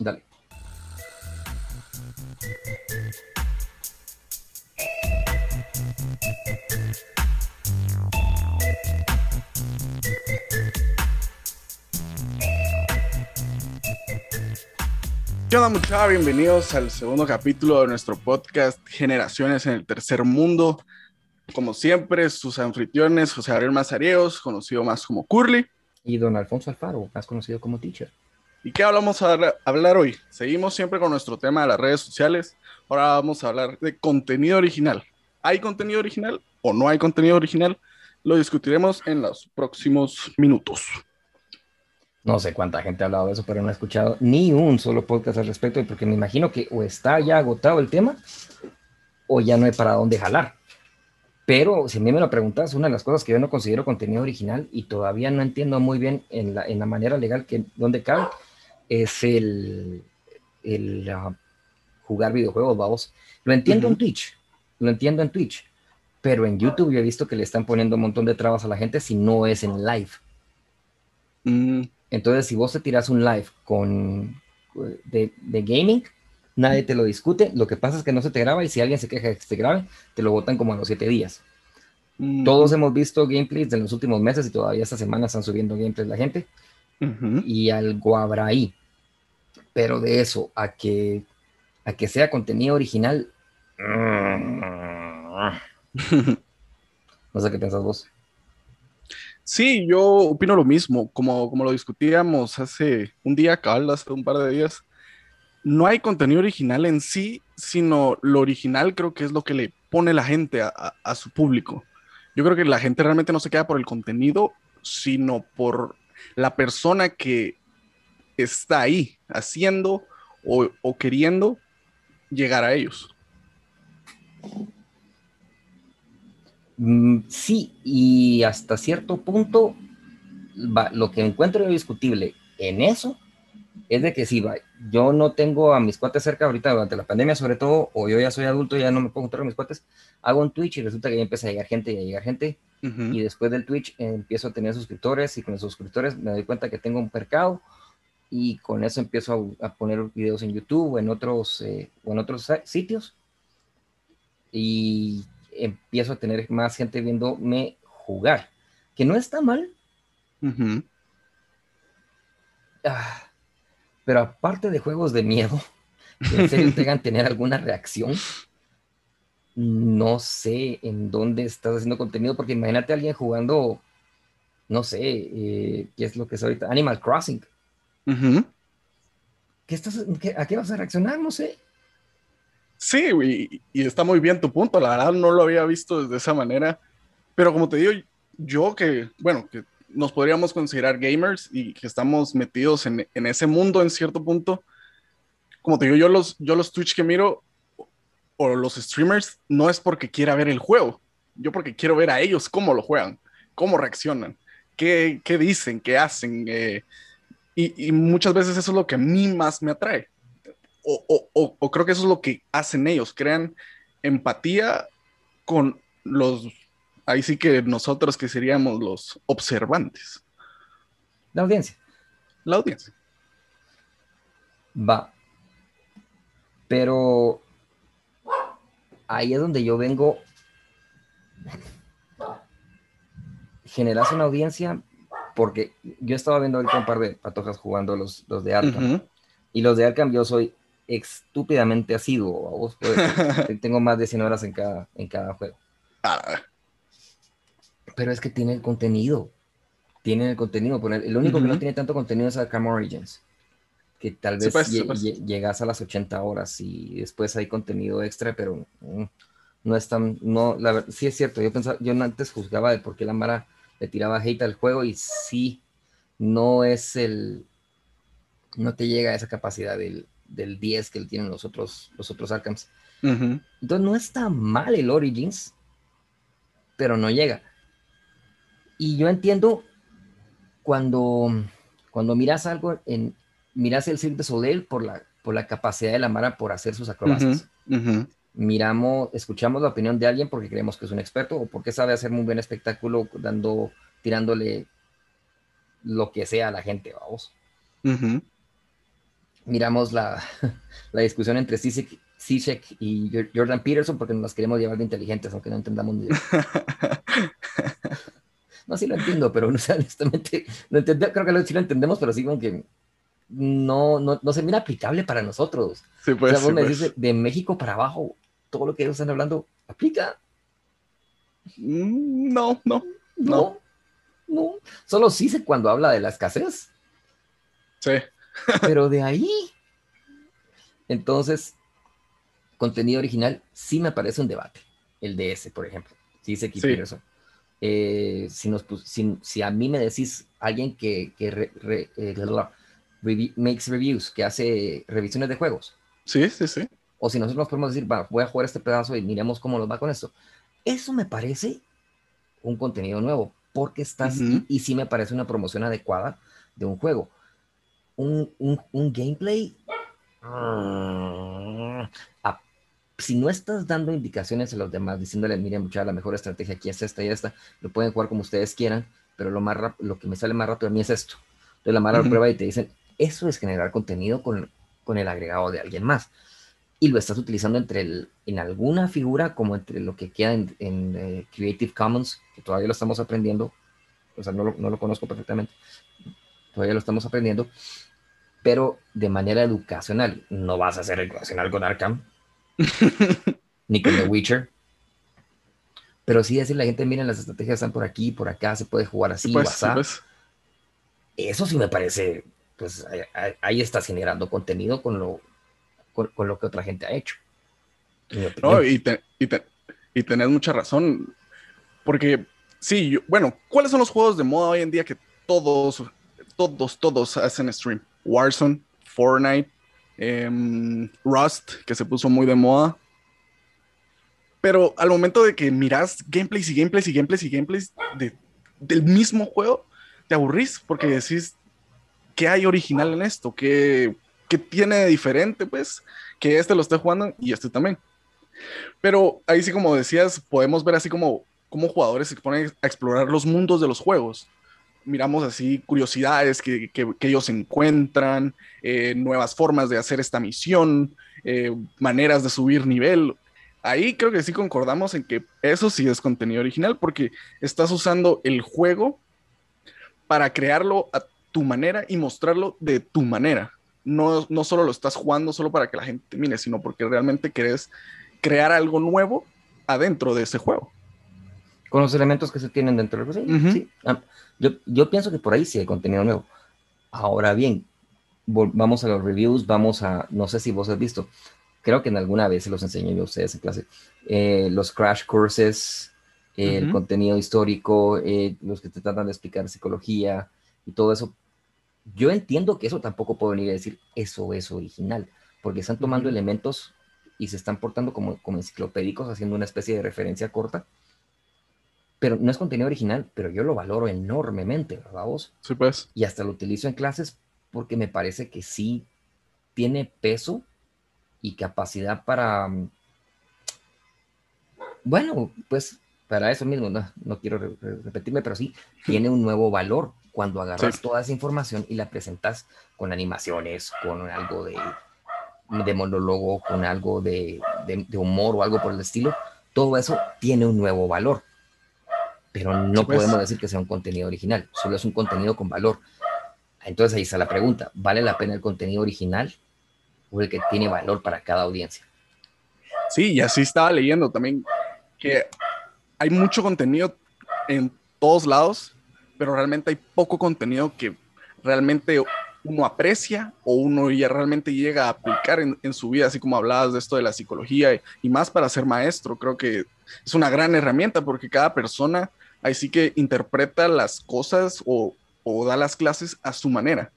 Dale. ¿Qué onda muchachos? Bienvenidos al segundo capítulo de nuestro podcast Generaciones en el Tercer Mundo. Como siempre, sus anfitriones José Gabriel Mazareos, conocido más como Curly. Y don Alfonso Alfaro, más conocido como Teacher. ¿Y qué hablamos a hablar hoy? Seguimos siempre con nuestro tema de las redes sociales. Ahora vamos a hablar de contenido original. ¿Hay contenido original o no hay contenido original? Lo discutiremos en los próximos minutos. No sé cuánta gente ha hablado de eso, pero no he escuchado ni un solo podcast al respecto, porque me imagino que o está ya agotado el tema o ya no hay para dónde jalar. Pero si a mí me lo preguntas, una de las cosas que yo no considero contenido original y todavía no entiendo muy bien en la, en la manera legal que dónde cabe, es el, el uh, jugar videojuegos, vamos. Lo entiendo en Twitch, lo entiendo en Twitch, pero en YouTube yo he visto que le están poniendo un montón de trabas a la gente si no es en live. Mm, Entonces, si vos te tiras un live con de, de, gaming, nadie te lo discute. Lo que pasa es que no se te graba y si alguien se queja que se te grabe, te lo botan como a los siete días. mm, Todos hemos visto gameplays de los últimos meses y todavía esta semana están subiendo gameplays la gente y algo habrá ahí. Pero de eso a que, a que sea contenido original, no sé qué piensas vos. Sí, yo opino lo mismo, como, como lo discutíamos hace un día, cabal, hace un par de días. No hay contenido original en sí, sino lo original creo que es lo que le pone la gente a, a- a su público. Yo creo que la gente realmente no se queda por el contenido, sino por la persona que está ahí haciendo o, queriendo llegar a ellos. Mm, sí, y hasta cierto punto, lo que encuentro yo discutible en eso es de que sí, va, yo no tengo a mis cuates cerca ahorita durante la pandemia, sobre todo, o yo ya soy adulto, ya no me puedo juntar con mis cuates, hago un Twitch y resulta que ya empieza a llegar gente y a llegar gente, Ujú. y después del Twitch eh, empiezo a tener suscriptores y con los suscriptores me doy cuenta que tengo un mercado y con eso empiezo a, a poner videos en YouTube o en otros, eh, o en otros sitios. Y empiezo a tener más gente viéndome jugar, que no está mal, ah, pero aparte de juegos de miedo, que en serio tengan tener alguna reacción, no sé en dónde estás haciendo contenido, porque imagínate a alguien jugando, no sé, eh, ¿qué es lo que es ahorita? Animal Crossing. ¿Qué estás, qué- ¿A qué vas a reaccionar? No sé. Sí, y, y está muy bien tu punto, la verdad no lo había visto desde esa manera, pero como te digo, yo que, bueno, que nos podríamos considerar gamers y que estamos metidos en, en ese mundo en cierto punto, como te digo, yo los, yo los Twitch que miro o los streamers no es porque quiera ver el juego, yo porque quiero ver a ellos cómo lo juegan, cómo reaccionan, qué, qué dicen, qué hacen, eh, y, y muchas veces eso es lo que a mí más me atrae. O, o- o- o creo que eso es lo que hacen ellos, crean empatía con los, ahí sí que nosotros que seríamos los observantes, La audiencia. la audiencia. Va. Pero ahí es donde yo vengo. Generas una audiencia porque yo estaba viendo ahorita un par de patojas jugando los, los de Arkham. Y los de Arkham yo soy estúpidamente asiduo. a vos, pues, tengo más de 100 horas en cada, en cada juego. Ah, Pero es que tiene el contenido. Tiene el contenido. pero el único que no tiene tanto contenido es Arkham Origins. Que tal vez llegas a las 80 horas y después hay contenido extra, pero mm, no es tan. No, la sí es cierto. Yo pensaba, yo antes juzgaba de por qué la Mara le tiraba hate al juego y sí, no es el. No te llega a esa capacidad del, del 10 que tienen los otros, los otros Arkhams. Entonces no está mal el Origins, pero no llega. Y yo entiendo cuando, cuando miras algo en, miras el Cirque du Soleil por la, por la capacidad de la Mara por hacer sus acrobacias. Ujú, ujú. Miramos, escuchamos la opinión de alguien porque creemos que es un experto o porque sabe hacer muy buen espectáculo dando, tirándole lo que sea a la gente, vamos. Ujú. miramos la, la discusión entre Zizek, y Jordan Peterson porque nos queremos llevar de inteligentes, aunque no entendamos ni No, sí lo entiendo, pero no, honestamente, creo que sí lo entendemos, pero sí como que no, no, no se mira aplicable para nosotros. Sí, pues, o sea, vos me dices, de México para abajo, todo lo que ellos están hablando, ¿aplica? Mm, no, no, no. No, solo sí sé cuando habla de la escasez. Sí. Pero de ahí. Entonces, contenido original sí me parece un debate. El de ese, por ejemplo. Sí sé que sí. eso. Eh, si, nos, si, a mí me decís alguien que, que eh, makes reviews, que hace revisiones de juegos. Sí, sí, sí. O si nosotros nos podemos decir, voy a jugar este pedazo y miremos cómo nos va con esto. Eso me parece un contenido nuevo, porque estás, y, sí me parece una promoción adecuada de un juego. Un, un, gameplay, ah, si no estás dando indicaciones a los demás, diciéndoles, miren, muchachos, la mejor estrategia aquí es esta y esta, lo pueden jugar como ustedes quieran, pero lo, más lo que me sale más rápido a mí es esto. Entonces la mala prueba y te dicen, eso es generar contenido con, con el agregado de alguien más y lo estás utilizando entre el, en alguna figura como entre lo que queda en, eh, Creative Commons, que todavía lo estamos aprendiendo, o sea, no lo, no lo, conozco perfectamente, todavía lo estamos aprendiendo, pero de manera educacional. No vas a ser educacional con Arkham, ni con The Witcher, pero sí decirle a la gente, miren, las estrategias están por aquí, por acá, se puede jugar así, pues, pues. Eso sí me parece, pues ahí estás generando contenido con lo con, lo que otra gente ha hecho. No, y, y, tenés mucha razón, porque sí, bueno, ¿cuáles son los juegos de moda hoy en día que todos, todos, todos hacen stream? Warzone, Fortnite, em, Rust, que se puso muy de moda. Pero al momento de que miras gameplays y gameplays y gameplays y gameplays del mismo juego, te aburrís porque decís, ¿qué hay original en esto? ¿Qué, que tiene diferente, pues, que este lo esté jugando y este también. Pero ahí sí, como decías, podemos ver así como, como jugadores se ponen a explorar los mundos de los juegos. Miramos así curiosidades que, que, ellos encuentran, eh, nuevas formas de hacer esta misión, eh, maneras de subir nivel. Ahí creo que sí concordamos en que eso sí es contenido original porque estás usando el juego para crearlo a tu manera y mostrarlo de tu manera no, no solo lo estás jugando solo para que la gente mire, sino porque realmente querés crear algo nuevo adentro de ese juego. Con los elementos que se tienen dentro del juego. Sí. Ah, yo, yo, pienso que por ahí sí hay contenido nuevo. Ahora bien, vamos a los reviews, vamos a, no sé si vos has visto, creo que en alguna vez se los enseñé yo a ustedes en clase, eh, los crash courses, el contenido histórico, eh, los que te tratan de explicar psicología y todo eso yo entiendo que eso tampoco puedo venir a decir eso es original, porque están tomando elementos y se están portando como, como enciclopédicos, haciendo una especie de referencia corta. Pero no es contenido original, pero yo lo valoro enormemente, ¿verdad vos? Sí, pues. Y hasta lo utilizo en clases porque me parece que sí tiene peso y capacidad para, mm, bueno, pues para eso mismo, no, no quiero repetirme, pero sí, tiene un nuevo valor cuando agarras toda esa información y la presentas con animaciones, con algo de, de monólogo, con algo de, de, humor o algo por el estilo, todo eso tiene un nuevo valor. Pero no pues. podemos decir que sea un contenido original, solo es un contenido con valor. Entonces ahí está la pregunta, ¿vale la pena el contenido original o el que tiene valor para cada audiencia? Sí, y así estaba leyendo también que hay mucho contenido en todos lados pero realmente hay poco contenido que realmente uno aprecia o uno ya realmente llega a aplicar en, su vida, así como hablabas de esto de la psicología y, más para ser maestro. Creo que es una gran herramienta porque cada persona ahí sí que interpreta las cosas o, da las clases a su manera.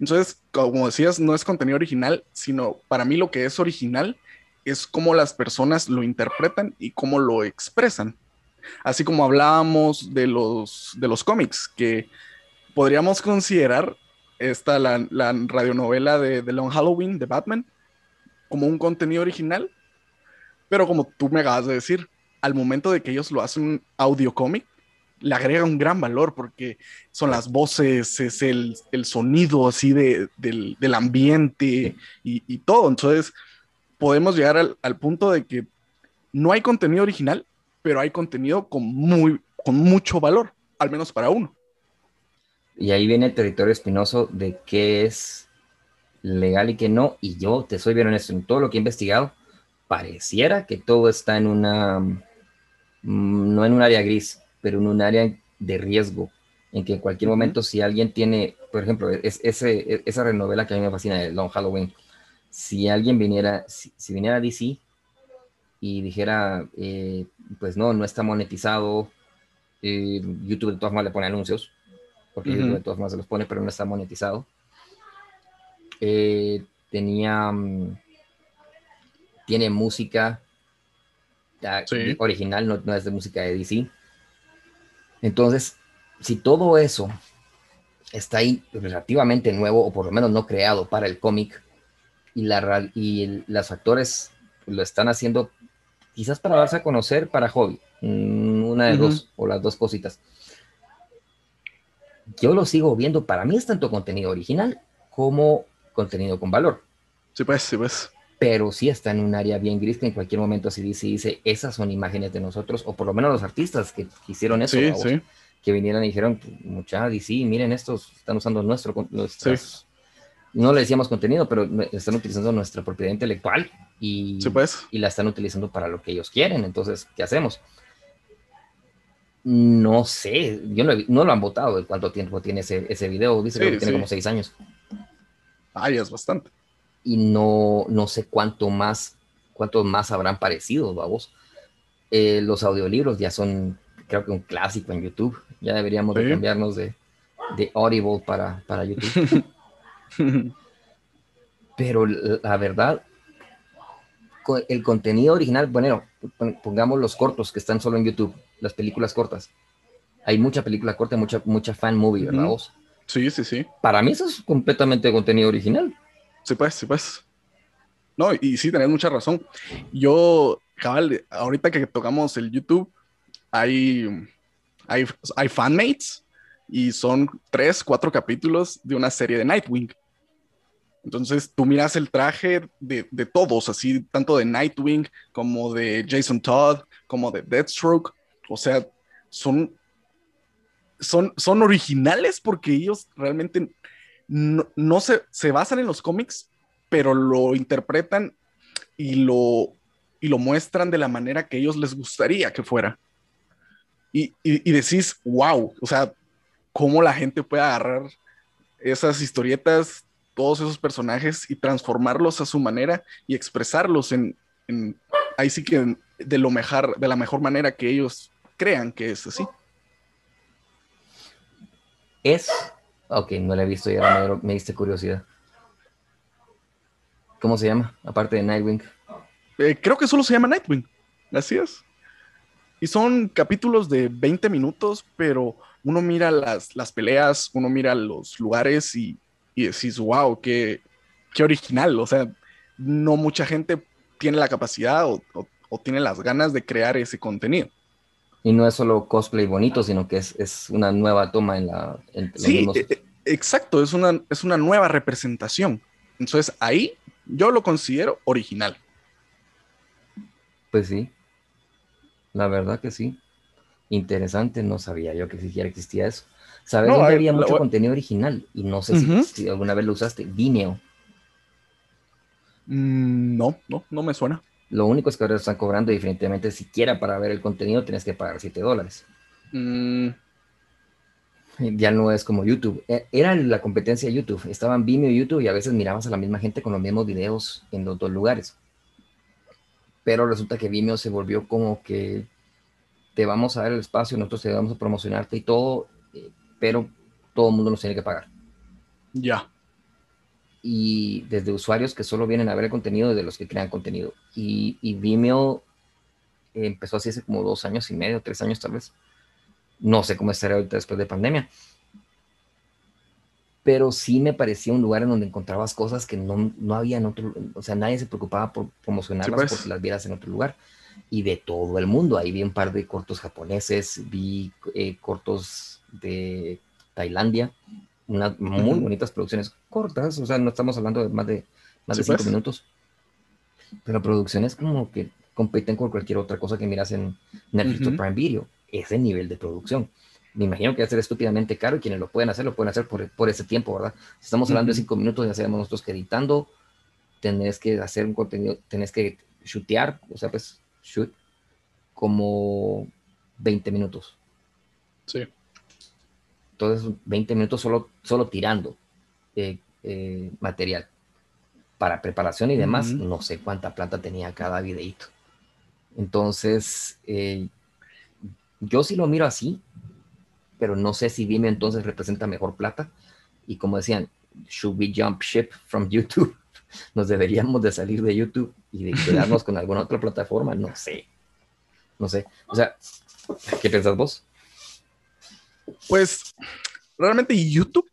Entonces, como decías, no es contenido original, sino para mí lo que es original es cómo las personas lo interpretan y cómo lo expresan. Así como hablábamos de los, de los cómics, que podríamos considerar esta, la, la radionovela de, de, Long Halloween de Batman como un contenido original, pero como tú me acabas de decir, al momento de que ellos lo hacen audio cómic, le agrega un gran valor porque son las voces, es el, sonido así de, del, ambiente y, todo. Entonces, podemos llegar al, al, punto de que no hay contenido original, pero hay contenido con, muy, con mucho valor, al menos para uno. Y ahí viene el territorio espinoso de qué es legal y qué no. Y yo te soy bien honesto, en todo lo que he investigado, pareciera que todo está en una, no en un área gris, pero en un área de riesgo, en que en cualquier momento si alguien tiene, por ejemplo, es, ese, esa renovela que a mí me fascina de Long Halloween, si alguien viniera, si, viniera a DC y dijera, eh, pues no, no está monetizado, eh, YouTube de todas maneras le pone anuncios, porque YouTube de todas maneras se los pone, pero no está monetizado. Eh, tenía, mm, tiene música ah, original, no, no, es de música de DC. Entonces, si todo eso está ahí relativamente nuevo, o por lo menos no creado para el cómic, y, la, y los actores lo están haciendo quizás para darse a conocer para hobby, mm, una de dos, o las dos cositas. Yo lo sigo viendo, para mí es tanto contenido original como contenido con valor. Sí, pues, sí, pues. Pero sí está en un área bien gris que en cualquier momento si dice, dice, esas son imágenes de nosotros, o por lo menos los artistas que hicieron eso, que vinieran y dijeron, mucha sí, miren estos, están usando nuestro, no le decíamos contenido, pero están utilizando nuestra propiedad intelectual y, pues. y la están utilizando para lo que ellos quieren. Entonces, ¿qué hacemos? No sé, yo no, lo han votado de cuánto tiempo tiene ese, ese video, dice que tiene como seis años. Ah, ya es bastante. Y no, no sé cuánto más, cuántos más habrán parecido, vamos. Eh, los audiolibros ya son, creo que un clásico en YouTube. Ya deberíamos de cambiarnos de, de Audible para, para YouTube. Pero la verdad, el contenido original, bueno, pongamos los cortos que están solo en YouTube, las películas cortas. Hay mucha película corta, mucha, mucha fan movie, ¿verdad? vos? Sí, sí, sí. Para mí eso es completamente contenido original. Sí, pues, sí, pues. No, y sí, tenés mucha razón. Yo, cabal, ahorita que tocamos el YouTube, hay, hay, hay fanmates y son tres, cuatro capítulos de una serie de Nightwing. Entonces tú miras el traje de, de, todos, así tanto de Nightwing como de Jason Todd, como de Deathstroke. O sea, son, son, son originales porque ellos realmente no, se, se, basan en los cómics, pero lo interpretan y lo, y lo muestran de la manera que ellos les gustaría que fuera. Y, y, y decís, wow, o sea, cómo la gente puede agarrar esas historietas todos esos personajes y transformarlos a su manera y expresarlos en, ahí sí que de lo mejor, de la mejor manera que ellos crean que es así. Es, ok, no la he visto y ahora me, me diste curiosidad. ¿Cómo se llama? Aparte de Nightwing. Eh, creo que solo se llama Nightwing. Así es. Y son capítulos de 20 minutos, pero uno mira las, las peleas, uno mira los lugares y y decís, wow, qué, qué original. O sea, no mucha gente tiene la capacidad o, tiene las ganas de crear ese contenido. Y no es solo cosplay bonito, sino que es, una nueva toma en la... sí, e, e, exacto, es una, es una nueva representación. Entonces ahí yo lo considero original. Pues sí, la verdad que sí. Interesante, no sabía yo que siquiera existía eso. ¿Sabes dónde había mucho contenido original? Y no sé si, alguna vez lo usaste. Vimeo. Mm, no, no, no me suena. Lo único es que ahora están cobrando definitivamente, siquiera para ver el contenido tienes que pagar 7 dólares. Mm. Ya no es como YouTube. E, era la competencia de YouTube. Estaban Vimeo y YouTube y a veces mirabas a la misma gente con los mismos videos en los dos lugares. Pero resulta que Vimeo se volvió como que te vamos a dar el espacio, nosotros te vamos a promocionarte y todo, pero todo el mundo nos tiene que pagar. Ya. Y desde usuarios que solo vienen a ver el contenido de los que crean contenido. Y, Vimeo empezó así hace como dos años y medio, tres años tal vez. No sé cómo estará ahorita después de pandemia. pero sí me parecía un lugar en donde encontrabas cosas que no, no había en otro, o sea, nadie se preocupaba por promocionarlas pues. porque las vieras en otro lugar. Y de todo el mundo, ahí vi un par de cortos japoneses, vi eh, cortos de Tailandia, unas muy Ujú. bonitas producciones cortas, o sea, no estamos hablando de más de, más Sí, de cinco pues. minutos, pero producciones como que compiten con cualquier otra cosa que miras en Netflix o Ujú. Prime Video, ese nivel de producción. Me imagino que va a ser estúpidamente caro y quienes lo pueden hacer, lo pueden hacer por, por ese tiempo, ¿verdad? Si estamos hablando de cinco minutos, ya sabemos nosotros que editando, tenés que hacer un contenido, tenés que shootear, o sea, pues, shoot, como 20 minutos. Sí. Entonces, 20 minutos solo, solo tirando eh, eh, material. Para preparación y demás, no sé cuánta plata tenía cada videíto. Entonces, eh, yo sí lo miro así, pero no sé si Vimeo entonces representa mejor plata. Y como decían, should we jump ship from YouTube? Nos deberíamos de salir de YouTube y de quedarnos con alguna otra plataforma, no sé. No sé. O sea, ¿qué pensás vos? Pues realmente YouTube,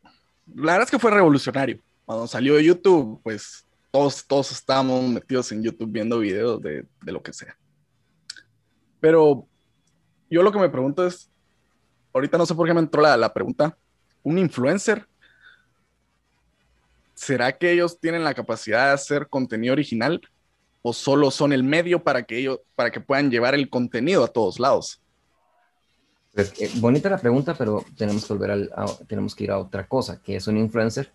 la verdad es que fue revolucionario. Cuando salió YouTube, pues todos, todos estábamos metidos en YouTube viendo videos de, de lo que sea. Pero yo lo que me pregunto es, ahorita no sé por qué me entró la, la pregunta, ¿un influencer? ¿Será que ellos tienen la capacidad de hacer contenido original o solo son el medio para que ellos, para que puedan llevar el contenido a todos lados? Pues, eh, bonita la pregunta, pero tenemos que volver al, a, tenemos que ir a otra cosa, que es un influencer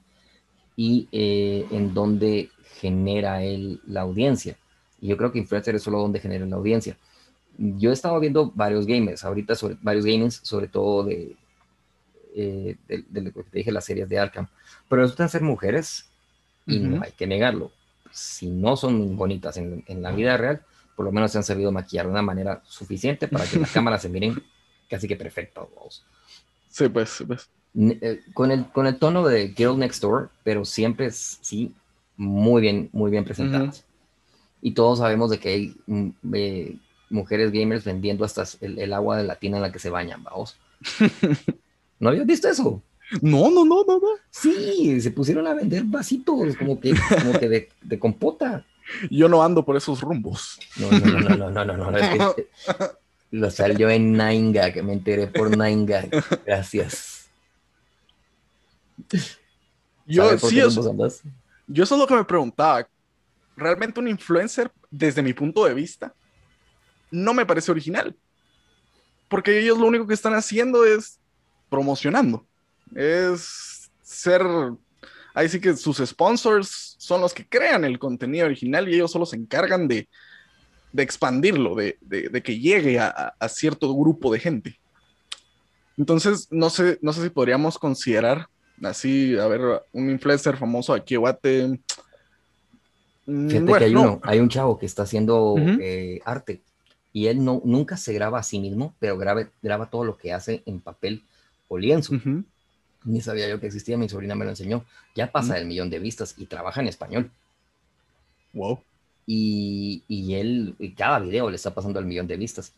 y eh, en dónde genera él la audiencia. Y yo creo que influencer es solo donde genera la audiencia. Yo he estado viendo varios gamers, ahorita sobre, varios gamers, sobre todo de, eh, de, de lo que te dije, las series de Arkham, pero resultan ser mujeres y no hay que negarlo. Si no son bonitas en, en la vida real, por lo menos se han sabido maquillar de una manera suficiente para que las cámaras se miren casi que perfectas. vamos. Sí, pues, sí, pues. Eh, Con el, con el tono de Girl Next Door, pero siempre es, sí, muy bien, muy bien presentadas. Y todos sabemos de que hay mm, eh, mujeres gamers vendiendo hasta el, el agua de la tina en la que se bañan, vamos. ¿No habías visto eso? No, no, no, no, no. Sí, se pusieron a vender vasitos como que, como que de, de compota. Yo no ando por esos rumbos. No, no, no, no, no, no, no, no, es que lo salió en Nainga, que me enteré por Nainga. Gracias. Yo, ¿Sabes por sí, andas? yo eso es lo que me preguntaba. Realmente un influencer, desde mi punto de vista, no me parece original. Porque ellos lo único que están haciendo es promocionando. Es ser... Ahí sí que sus sponsors son los que crean el contenido original y ellos solo se encargan de, de expandirlo, de, de- de que llegue a, a- cierto grupo de gente. Entonces, no sé, no sé si podríamos considerar así, a ver, un influencer famoso aquí, Guate. Mm, Fíjate bueno, que hay no. uno, hay un chavo que está haciendo eh, arte y él no, nunca se graba a sí mismo, pero graba, graba todo lo que hace en papel o lienzo. Ni sabía yo que existía, mi sobrina me lo enseñó. Ya pasa Ujú. el millón de vistas y trabaja en español. Wow. Y, y él, y cada video le está pasando el millón de vistas.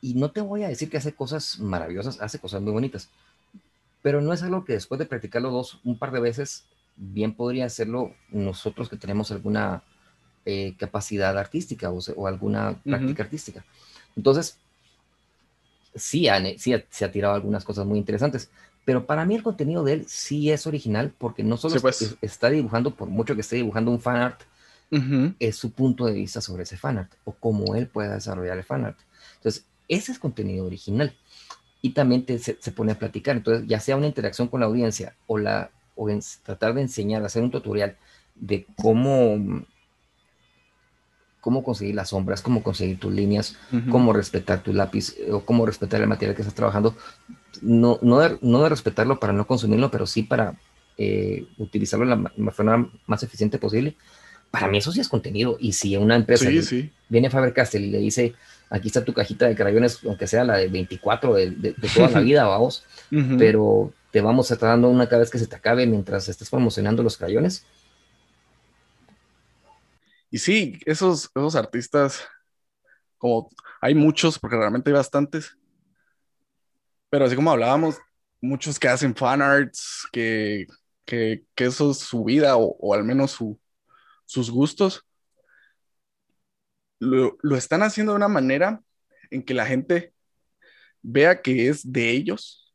Y no te voy a decir que hace cosas maravillosas, hace cosas muy bonitas. Pero no es algo que después de practicarlo dos, un par de veces, bien podría hacerlo nosotros que tenemos alguna eh, capacidad artística o, alguna práctica artística. Entonces, sí, han- sí se ha tirado algunas cosas muy interesantes. Pero para mí el contenido de él sí es original porque no solo Sí, pues. es- está dibujando, por mucho que esté dibujando un fan art, Es su punto de vista sobre ese fanart o cómo él puede desarrollar el fanart. Entonces, ese es contenido original. Y también te- se, se pone a platicar. Entonces, ya sea una interacción con la audiencia o, la, o en- tratar de enseñar, hacer un tutorial de cómo, cómo conseguir las sombras, cómo conseguir tus líneas, cómo respetar tu lápiz eh, o cómo respetar el material que estás trabajando. No, no, de, no de respetarlo para no consumirlo, pero sí para eh, utilizarlo de la ma- forma más eficiente posible. Para mí eso sí es contenido. Y si una empresa Sí, le- sí. viene Faber-Castell y le dice, aquí está tu cajita de crayones, aunque sea la de 24 de, de- de toda la vida, vamos, pero te vamos a estar dando una cada vez que se te acabe mientras estés promocionando los crayones. Y sí, esos, esos artistas, como hay muchos, porque realmente hay bastantes, pero así como hablábamos, muchos que hacen fan arts, que, que, eso es su vida o, al menos sus gustos, lo, lo, están haciendo de una manera en que la gente vea que es de ellos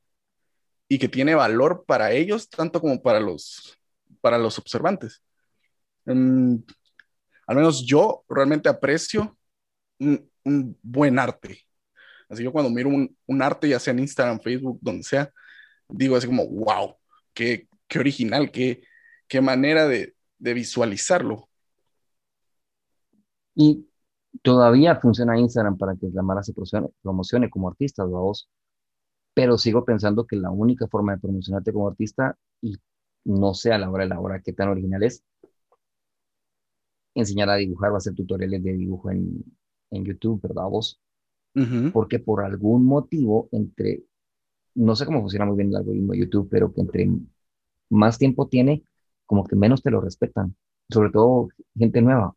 y que tiene valor para ellos, tanto como para los, para los observantes. Mm, al menos yo realmente aprecio un, buen arte. Así yo cuando miro un, un, arte, ya sea en Instagram, Facebook, donde sea, digo así como, wow, qué, qué original, qué, qué manera de, de visualizarlo. Y todavía funciona Instagram para que la Mara se promocione, como artista, vos. Pero sigo pensando que la única forma de promocionarte como artista, y no sé a la hora de la hora qué tan original es, enseñar a dibujar o hacer tutoriales de dibujo en, en YouTube, ¿verdad vos? Porque por algún motivo, entre, no sé cómo funciona muy bien el algoritmo de YouTube, pero que entre más tiempo tiene, como que menos te lo respetan, sobre todo gente nueva.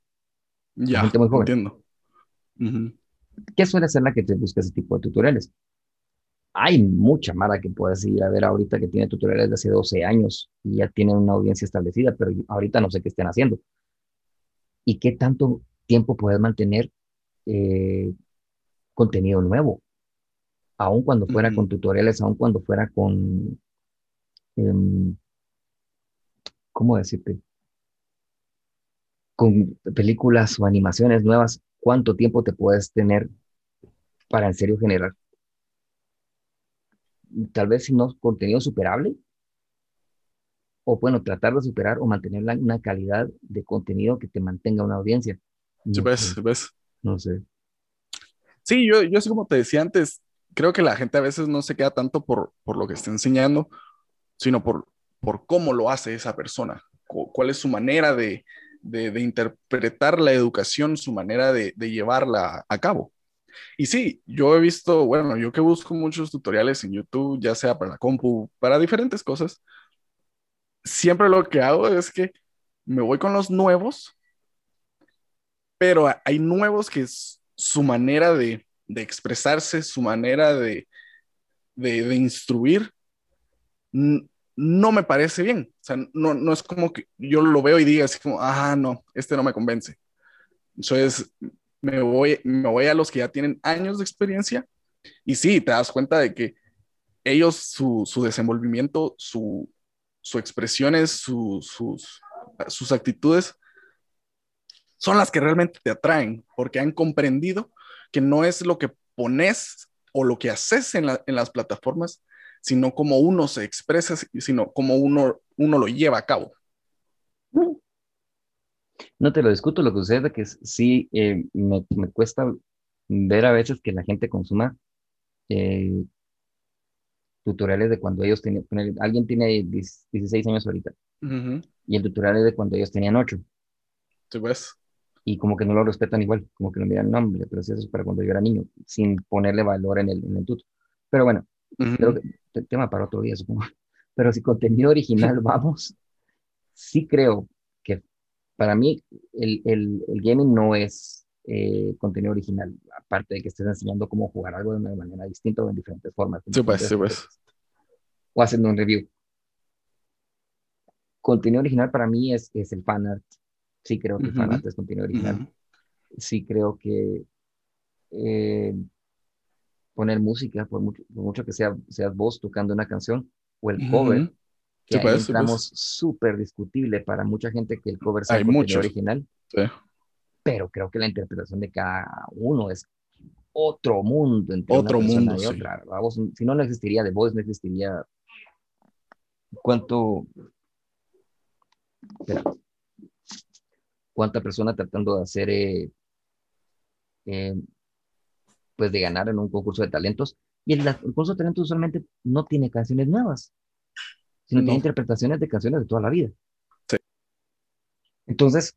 Ya, gente muy joven. entiendo. ¿Qué suele ser la que te busca ese tipo de tutoriales? Hay mucha mara que puedes ir a ver ahorita que tiene tutoriales de hace 12 años y ya tienen una audiencia establecida, pero ahorita no sé qué estén haciendo. ¿Y qué tanto tiempo puedes mantener eh, contenido nuevo? Aun cuando fuera con tutoriales, aun cuando fuera con, em, ¿cómo decirte? Con películas o animaciones nuevas, cuánto tiempo te puedes tener para en serio generar. Tal vez si no contenido superable, o bueno, tratar de superar o mantener una calidad de contenido que te mantenga una audiencia. Sí, ves, ves. No sé. Sí, yo, yo así como te decía antes, creo que la gente a veces no se queda tanto por, por lo que está enseñando, sino por, por cómo lo hace esa persona, cuál es su manera de, de, interpretar la educación, su manera de, llevarla a cabo. Y sí, yo he visto, bueno, yo que busco muchos tutoriales en YouTube, ya sea para la compu, para diferentes cosas, siempre lo que hago es que me voy con los nuevos, pero hay nuevos que es su manera de, expresarse, su manera de, de, instruir, no me parece bien. O sea, no, no es como que yo lo veo y diga así como, ah, no, este no me convence. Entonces, me voy, me voy a los que ya tienen años de experiencia y sí, te das cuenta de que ellos, su, su desenvolvimiento, su, su expresiones, su, sus, sus actitudes, son las que realmente te atraen, porque han comprendido que no es lo que pones o lo que haces en, la, en las plataformas, sino cómo uno se expresa, sino cómo uno, uno lo lleva a cabo. No te lo discuto, lo que sucede es que sí eh, me, cuesta ver a veces que la gente consuma eh, tutoriales de cuando ellos tenían, alguien tiene 16 años ahorita, y el tutorial es de cuando ellos tenían 8. Sí, pues. Y como que no lo respetan igual, como que no miran, nombre, pero si eso es para cuando yo era niño, sin ponerle valor en el, en el tuto. Pero bueno, creo que el tema para otro día, supongo. Pero si contenido original vamos, sí creo que para mí el, el, el gaming no es eh, contenido original, aparte de que estés enseñando cómo jugar algo de una manera distinta o en diferentes formas. Sí, pues, sí, pues. O haciendo un review. Contenido original para mí es, es el fanart. Sí creo que el fanart es contenido original. Sí creo que eh, poner música, por mucho, que sea, seas vos tocando una canción, o el cover, que ahí entramos súper discutible para mucha gente que el cover sea el original. Pero creo que la interpretación de cada uno es otro mundo entre otro mundo, y otra. si no, no existiría The Voice, no existiría cuánto... cuánta persona tratando de hacer eh, eh, pues de ganar en un concurso de talentos. Y el, concurso de talentos usualmente no tiene canciones nuevas, sino tiene interpretaciones de canciones de toda la vida. Sí. Entonces,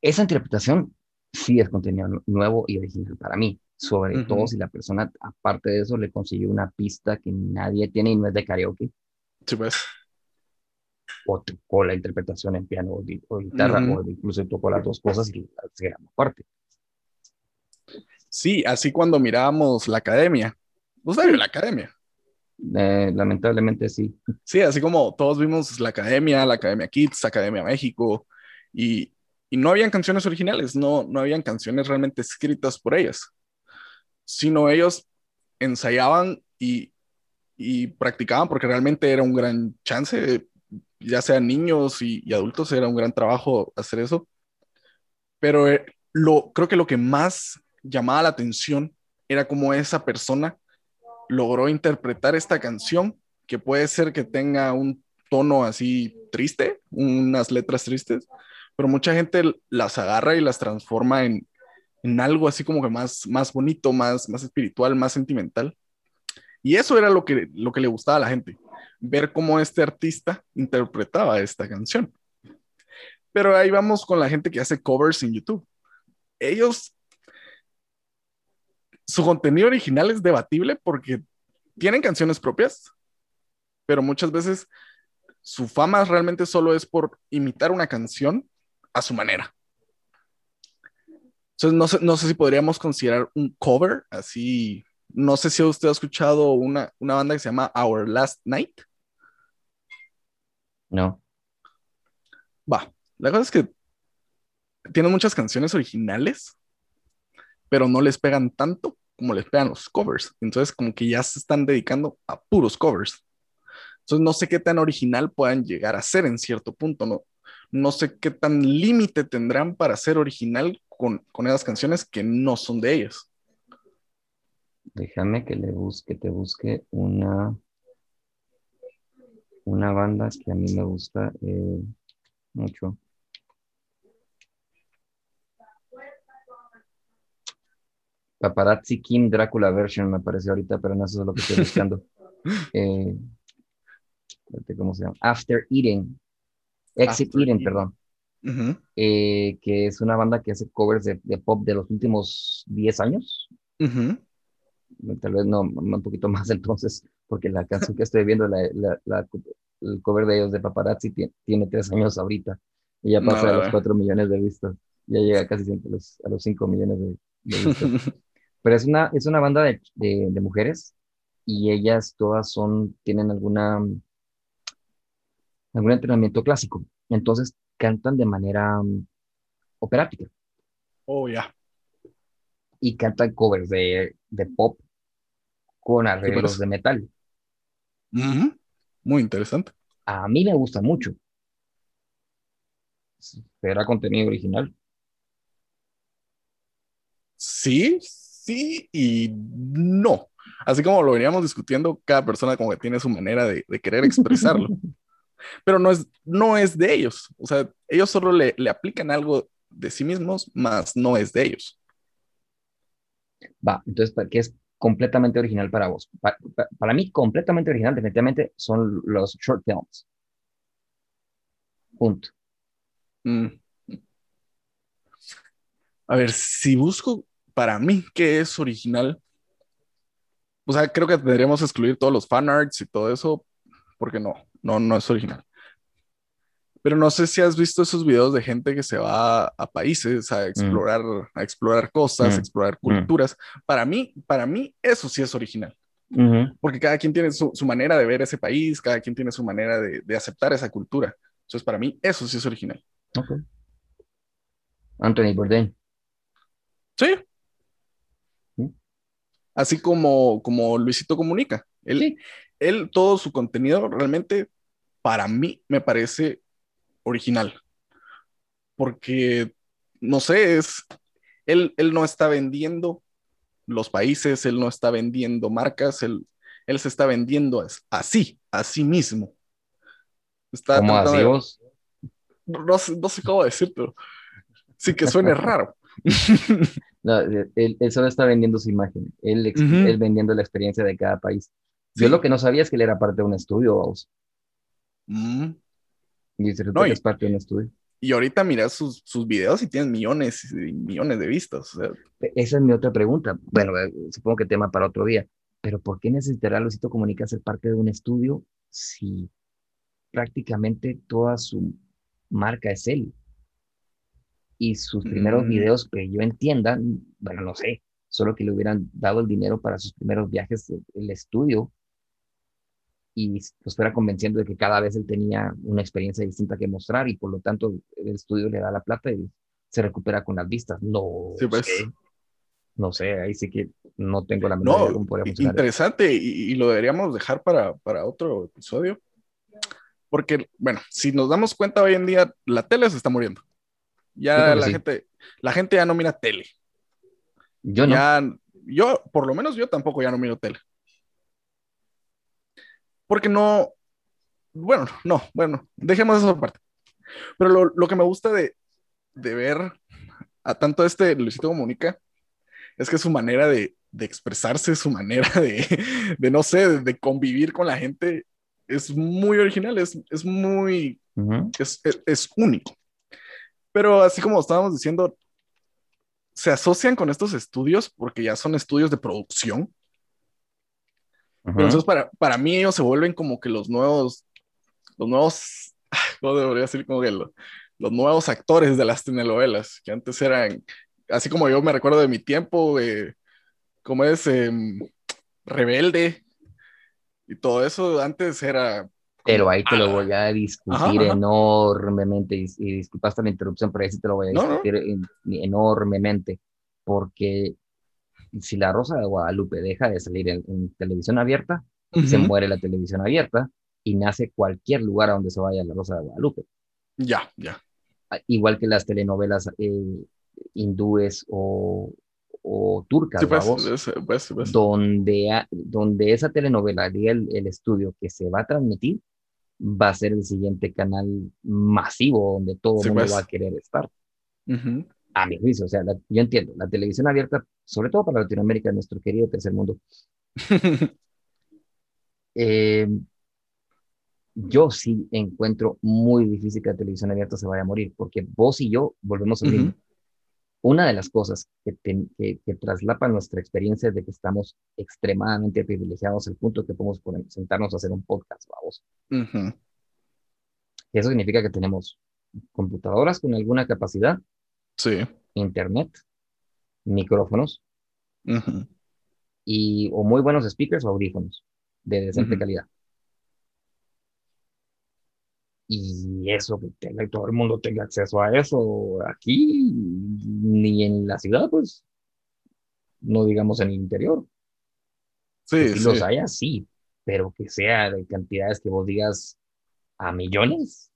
esa interpretación sí es contenido nuevo y original para mí, sobre todo si la persona, aparte de eso, le consiguió una pista que nadie tiene y no es de karaoke. Sí, pues. O tocó la interpretación en piano o, guitarra, o incluso tocó las dos cosas y se grabó aparte. Sí, así cuando mirábamos la academia. ¿Vos sabés la academia? Eh, lamentablemente sí. Sí, así como todos vimos la Academia, la Academia Kids, Academia México, y, y no habían canciones originales, no, no habían canciones realmente escritas por ellas, sino ellos ensayaban y, y practicaban porque realmente era un gran chance, ya sean niños y, y adultos, era un gran trabajo hacer eso. Pero eh, lo, creo que lo que más llamaba la atención era cómo esa persona logró interpretar esta canción, que puede ser que tenga un tono así triste, unas letras tristes, pero mucha gente las agarra y las transforma en, en algo así como que más, más bonito, más, más espiritual, más sentimental. Y eso era lo que, lo que le gustaba a la gente, ver cómo este artista interpretaba esta canción. Pero ahí vamos con la gente que hace covers en YouTube. Ellos, su contenido original es debatible porque tienen canciones propias, pero muchas veces su fama realmente solo es por imitar una canción a su manera. Entonces, no sé, no sé si podríamos considerar un cover así. No sé si usted ha escuchado una, una banda que se llama Our Last Night. No. Va, la cosa es que tienen muchas canciones originales, pero no les pegan tanto como les pegan los covers. Entonces, como que ya se están dedicando a puros covers. Entonces, no sé qué tan original puedan llegar a ser en cierto punto, ¿no? No sé qué tan límite tendrán para ser original con, con esas canciones que no son de ellos. Déjame que le busque, te busque una, una banda que a mí me gusta eh, mucho. Paparazzi Kim Drácula version me aparece ahorita, pero no eso es lo que estoy buscando. eh, ¿Cómo se llama? After Eating. Exit After Eating, Eating. perdón. Ujú, Eh, que es una banda que hace covers de, de pop de los últimos 10 años. ujú. Tal vez no, un poquito más entonces, porque la canción que estoy viendo, la, la- la- el cover de ellos de Paparazzi tiene, tiene 3 años ahorita. Y ya pasa no, los no. 4 millones de vistas. Ya llega casi siempre a los, a los 5 millones de, de vistas. Pero es una, es una banda de, de- de mujeres y ellas todas son, tienen alguna, algún entrenamiento clásico. Entonces cantan de manera mm, operática Oh, ya. y cantan covers de, de pop con arreglos de metal. Ujú. Muy interesante. A mí me gusta mucho. Será contenido original. Sí, sí y no. Así como lo veníamos discutiendo, cada persona como que tiene su manera de, de querer expresarlo. Pero no es, no es de ellos. O sea, ellos solo le, le aplican algo de sí mismos, más no es de ellos. Va, entonces, ¿para ¿qué es completamente original para vos? Pa- pa- para mí, completamente original, definitivamente, son los short films. Punto. Mm. A ver, si busco para mí qué es original, o sea, creo que tendríamos que excluir todos los fanarts y todo eso, porque no, no, no es original. Pero no sé si has visto esos videos de gente que se va a países a explorar, a explorar cosas, a Mm. explorar Mm. culturas. Para mí, para mí, eso sí es original, porque cada quien tiene su, su manera de ver ese país, cada quien tiene su manera de, de aceptar esa cultura. Entonces, para mí, eso sí es original. Ok. Anthony Bourdain. Sí. Así como, como Luisito Comunica. Él, Sí. él, todo su contenido realmente, para mí, me parece original. Porque, no sé, es, él, él no está vendiendo los países, él no está vendiendo marcas, él, él se está vendiendo as- así, a sí mismo. Está ¿Cómo así de- vos? no, sé, no sé cómo decirlo. Sí que suene raro. No, eh, él, él solo está vendiendo su imagen. Él, él vendiendo la experiencia de cada país. Yo Sí. lo que no sabía es que él era parte de un estudio, vos. Mm. Y No, y- es parte de un estudio. Y ahorita miras sus, sus videos y tienen millones y millones de vistas. O sea, Esa es mi otra pregunta. Bueno, eh, supongo que tema para otro día. Pero ¿por qué necesitará Luisito Comunica ser parte de un estudio si prácticamente toda su marca es él? Y sus primeros Mm. videos que yo entienda, bueno, no sé, solo que le hubieran dado el dinero para sus primeros viajes, el estudio y pues fuera convenciendo de que cada vez él tenía una experiencia distinta que mostrar y por lo tanto el estudio le da la plata y se recupera con las vistas. No pues. sé. No sé, ahí sí que no tengo la menor idea cómo Interesante y, lo deberíamos dejar para, para otro episodio. Porque, bueno, si nos damos cuenta hoy en día, la tele se está muriendo. Ya la gente, la gente ya no mira tele. Yo no. yo, por lo menos yo tampoco ya no miro tele. Porque no, bueno, no, bueno, dejemos eso aparte. Pero lo, lo que me gusta de, de, ver a tanto este Luisito Comunica es que su manera de, de expresarse, su manera de, de no sé, de, convivir con la gente es muy original, es, es muy, es, es, único. Pero así como estábamos diciendo, se asocian con estos estudios porque ya son estudios de producción. Entonces, para, para mí ellos se vuelven como que los nuevos, los nuevos, ¿cómo debería decir? Como que los nuevos actores de las telenovelas, que antes eran, así como yo me recuerdo de mi tiempo, eh, como es em, Rebelde y todo eso, antes era pero ahí te lo voy a discutir enormemente. Y, y, disculpaste la interrupción, pero ahí sí te lo voy a discutir enormemente. Porque si la Rosa de Guadalupe deja de salir en, televisión abierta, se muere la televisión abierta y nace cualquier lugar a donde se vaya la Rosa de Guadalupe. Ya, ya. Ah, igual que las telenovelas eh, hindúes o, o turcas, pues, pues, pues, Donde, donde esa telenovela diga el, el, estudio que se va a transmitir, va a ser el siguiente canal masivo donde todo el mundo pues. va a querer estar. A mi juicio, o sea, yo entiendo, la televisión abierta, sobre todo para Latinoamérica, nuestro querido tercer mundo. Eh, yo sí encuentro muy difícil que la televisión abierta se vaya a morir, porque vos y yo volvemos a uh una de las cosas que, que, traslapan nuestra experiencia es de que estamos extremadamente privilegiados al punto que podemos sentarnos a hacer un podcast, vamos. Eso significa que tenemos computadoras con alguna capacidad, sí. internet, micrófonos. Y o muy buenos speakers o audífonos de decente calidad. Y eso, que tenga, todo el mundo tenga acceso a eso aquí, ni en la ciudad, pues, no digamos en el interior. Sí, si los haya, sí, pero que sea de cantidades que vos digas a millones,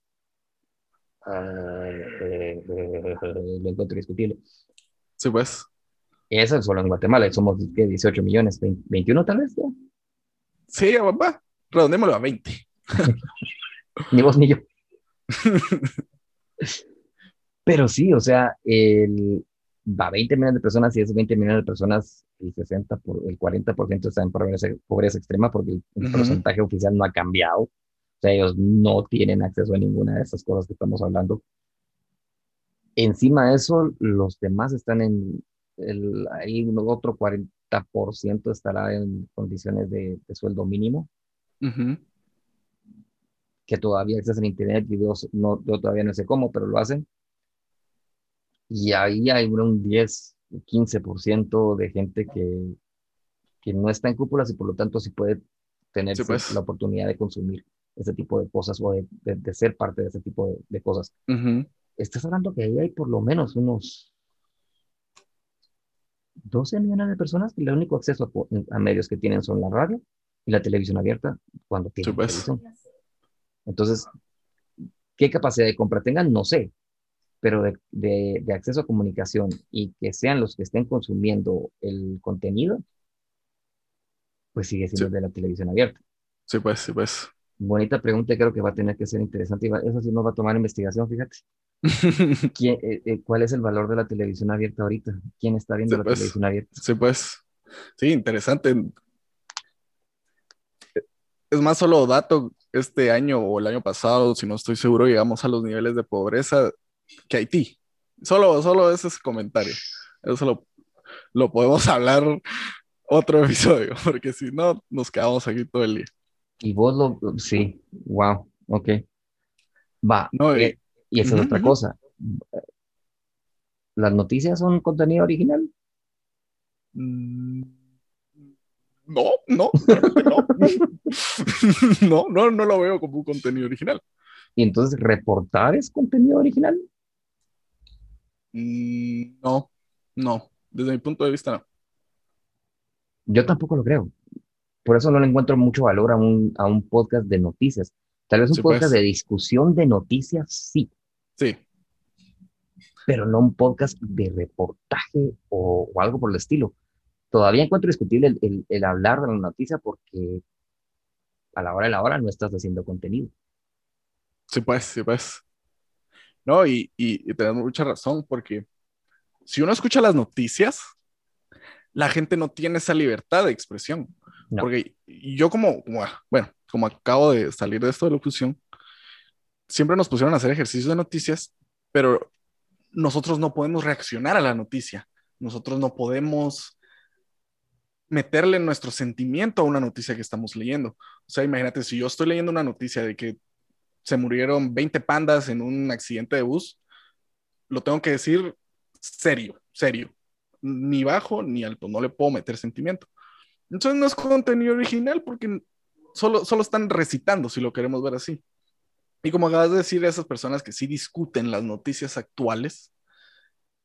uh, lo encuentro discutible. Sí, pues. Eso es solo en Guatemala, somos ¿qué, 18 millones, 21 tal vez. ¿ya? Sí, papá, redondémoslo a 20. ni vos ni yo. Pero sí, o sea, el, va 20 millones de personas y esos 20 millones de personas, el 60 por, el 40% están en pobreza, pobreza extrema porque el, porcentaje oficial no ha cambiado. O sea, ellos no tienen acceso a ninguna de esas cosas que estamos hablando. Encima de eso, los demás están en el, ahí otro 40% estará en condiciones de, sueldo mínimo que todavía accesan a Internet, videos, no, yo todavía no sé cómo, pero lo hacen. Y ahí hay un 10, 15% de gente que, que no está en cúpulas y por lo tanto sí puede tener pues. la oportunidad de consumir ese tipo de cosas o de, de, ser parte de ese tipo de, de cosas. Estás hablando que ahí hay por lo menos unos 12 millones de personas que el único acceso a, medios que tienen son la radio y la televisión abierta cuando tienen pues. televisión. Entonces, ¿qué capacidad de compra tengan? No sé, pero de, acceso a comunicación y que sean los que estén consumiendo el contenido, pues sigue siendo de la televisión abierta. Sí, pues, sí, pues. Bonita pregunta, creo que va a tener que ser interesante. eso sí nos va a tomar investigación, fíjate. Eh, eh, ¿Cuál es el valor de la televisión abierta ahorita? ¿Quién está viendo la pues. televisión abierta? Sí, pues. Sí, interesante. Es más solo dato este año o el año pasado, si no estoy seguro, llegamos a los niveles de pobreza que Haití. Solo, solo ese es comentario. Eso lo, lo podemos hablar otro episodio, porque si no, nos quedamos aquí todo el día. Y vos lo, sí, wow, ok. Va, no, eh, y esa es otra cosa. ¿Las noticias son contenido original? Mm, no, no, no. no, no, no lo veo como un contenido original. ¿Y entonces reportar es contenido original? Mm, no, no, desde mi punto de vista no. Yo tampoco lo creo. Por eso no le encuentro mucho valor a un, a un podcast de noticias. Tal vez un podcast pues. de discusión de noticias, sí. Sí. Pero no un podcast de reportaje o, algo por el estilo. Todavía encuentro discutible el, el, hablar de la noticia porque a la hora de la hora no estás haciendo contenido. Sí, pues, sí, pues. No, y, y, y tenemos mucha razón porque si uno escucha las noticias, la gente no tiene esa libertad de expresión. Porque yo como, bueno, como acabo de salir de esto de locución, siempre nos pusieron a hacer ejercicios de noticias, pero nosotros no podemos reaccionar a la noticia. Nosotros no podemos meterle nuestro sentimiento a una noticia que estamos leyendo. O sea, imagínate, si yo estoy leyendo una noticia de que se murieron 20 pandas en un accidente de bus, lo tengo que decir serio, serio ni bajo ni alto, no le puedo meter sentimiento. Entonces no es contenido original porque solo, solo están recitando, si lo queremos ver así. Y como acabas de decir, esas personas que sí discuten las noticias actuales,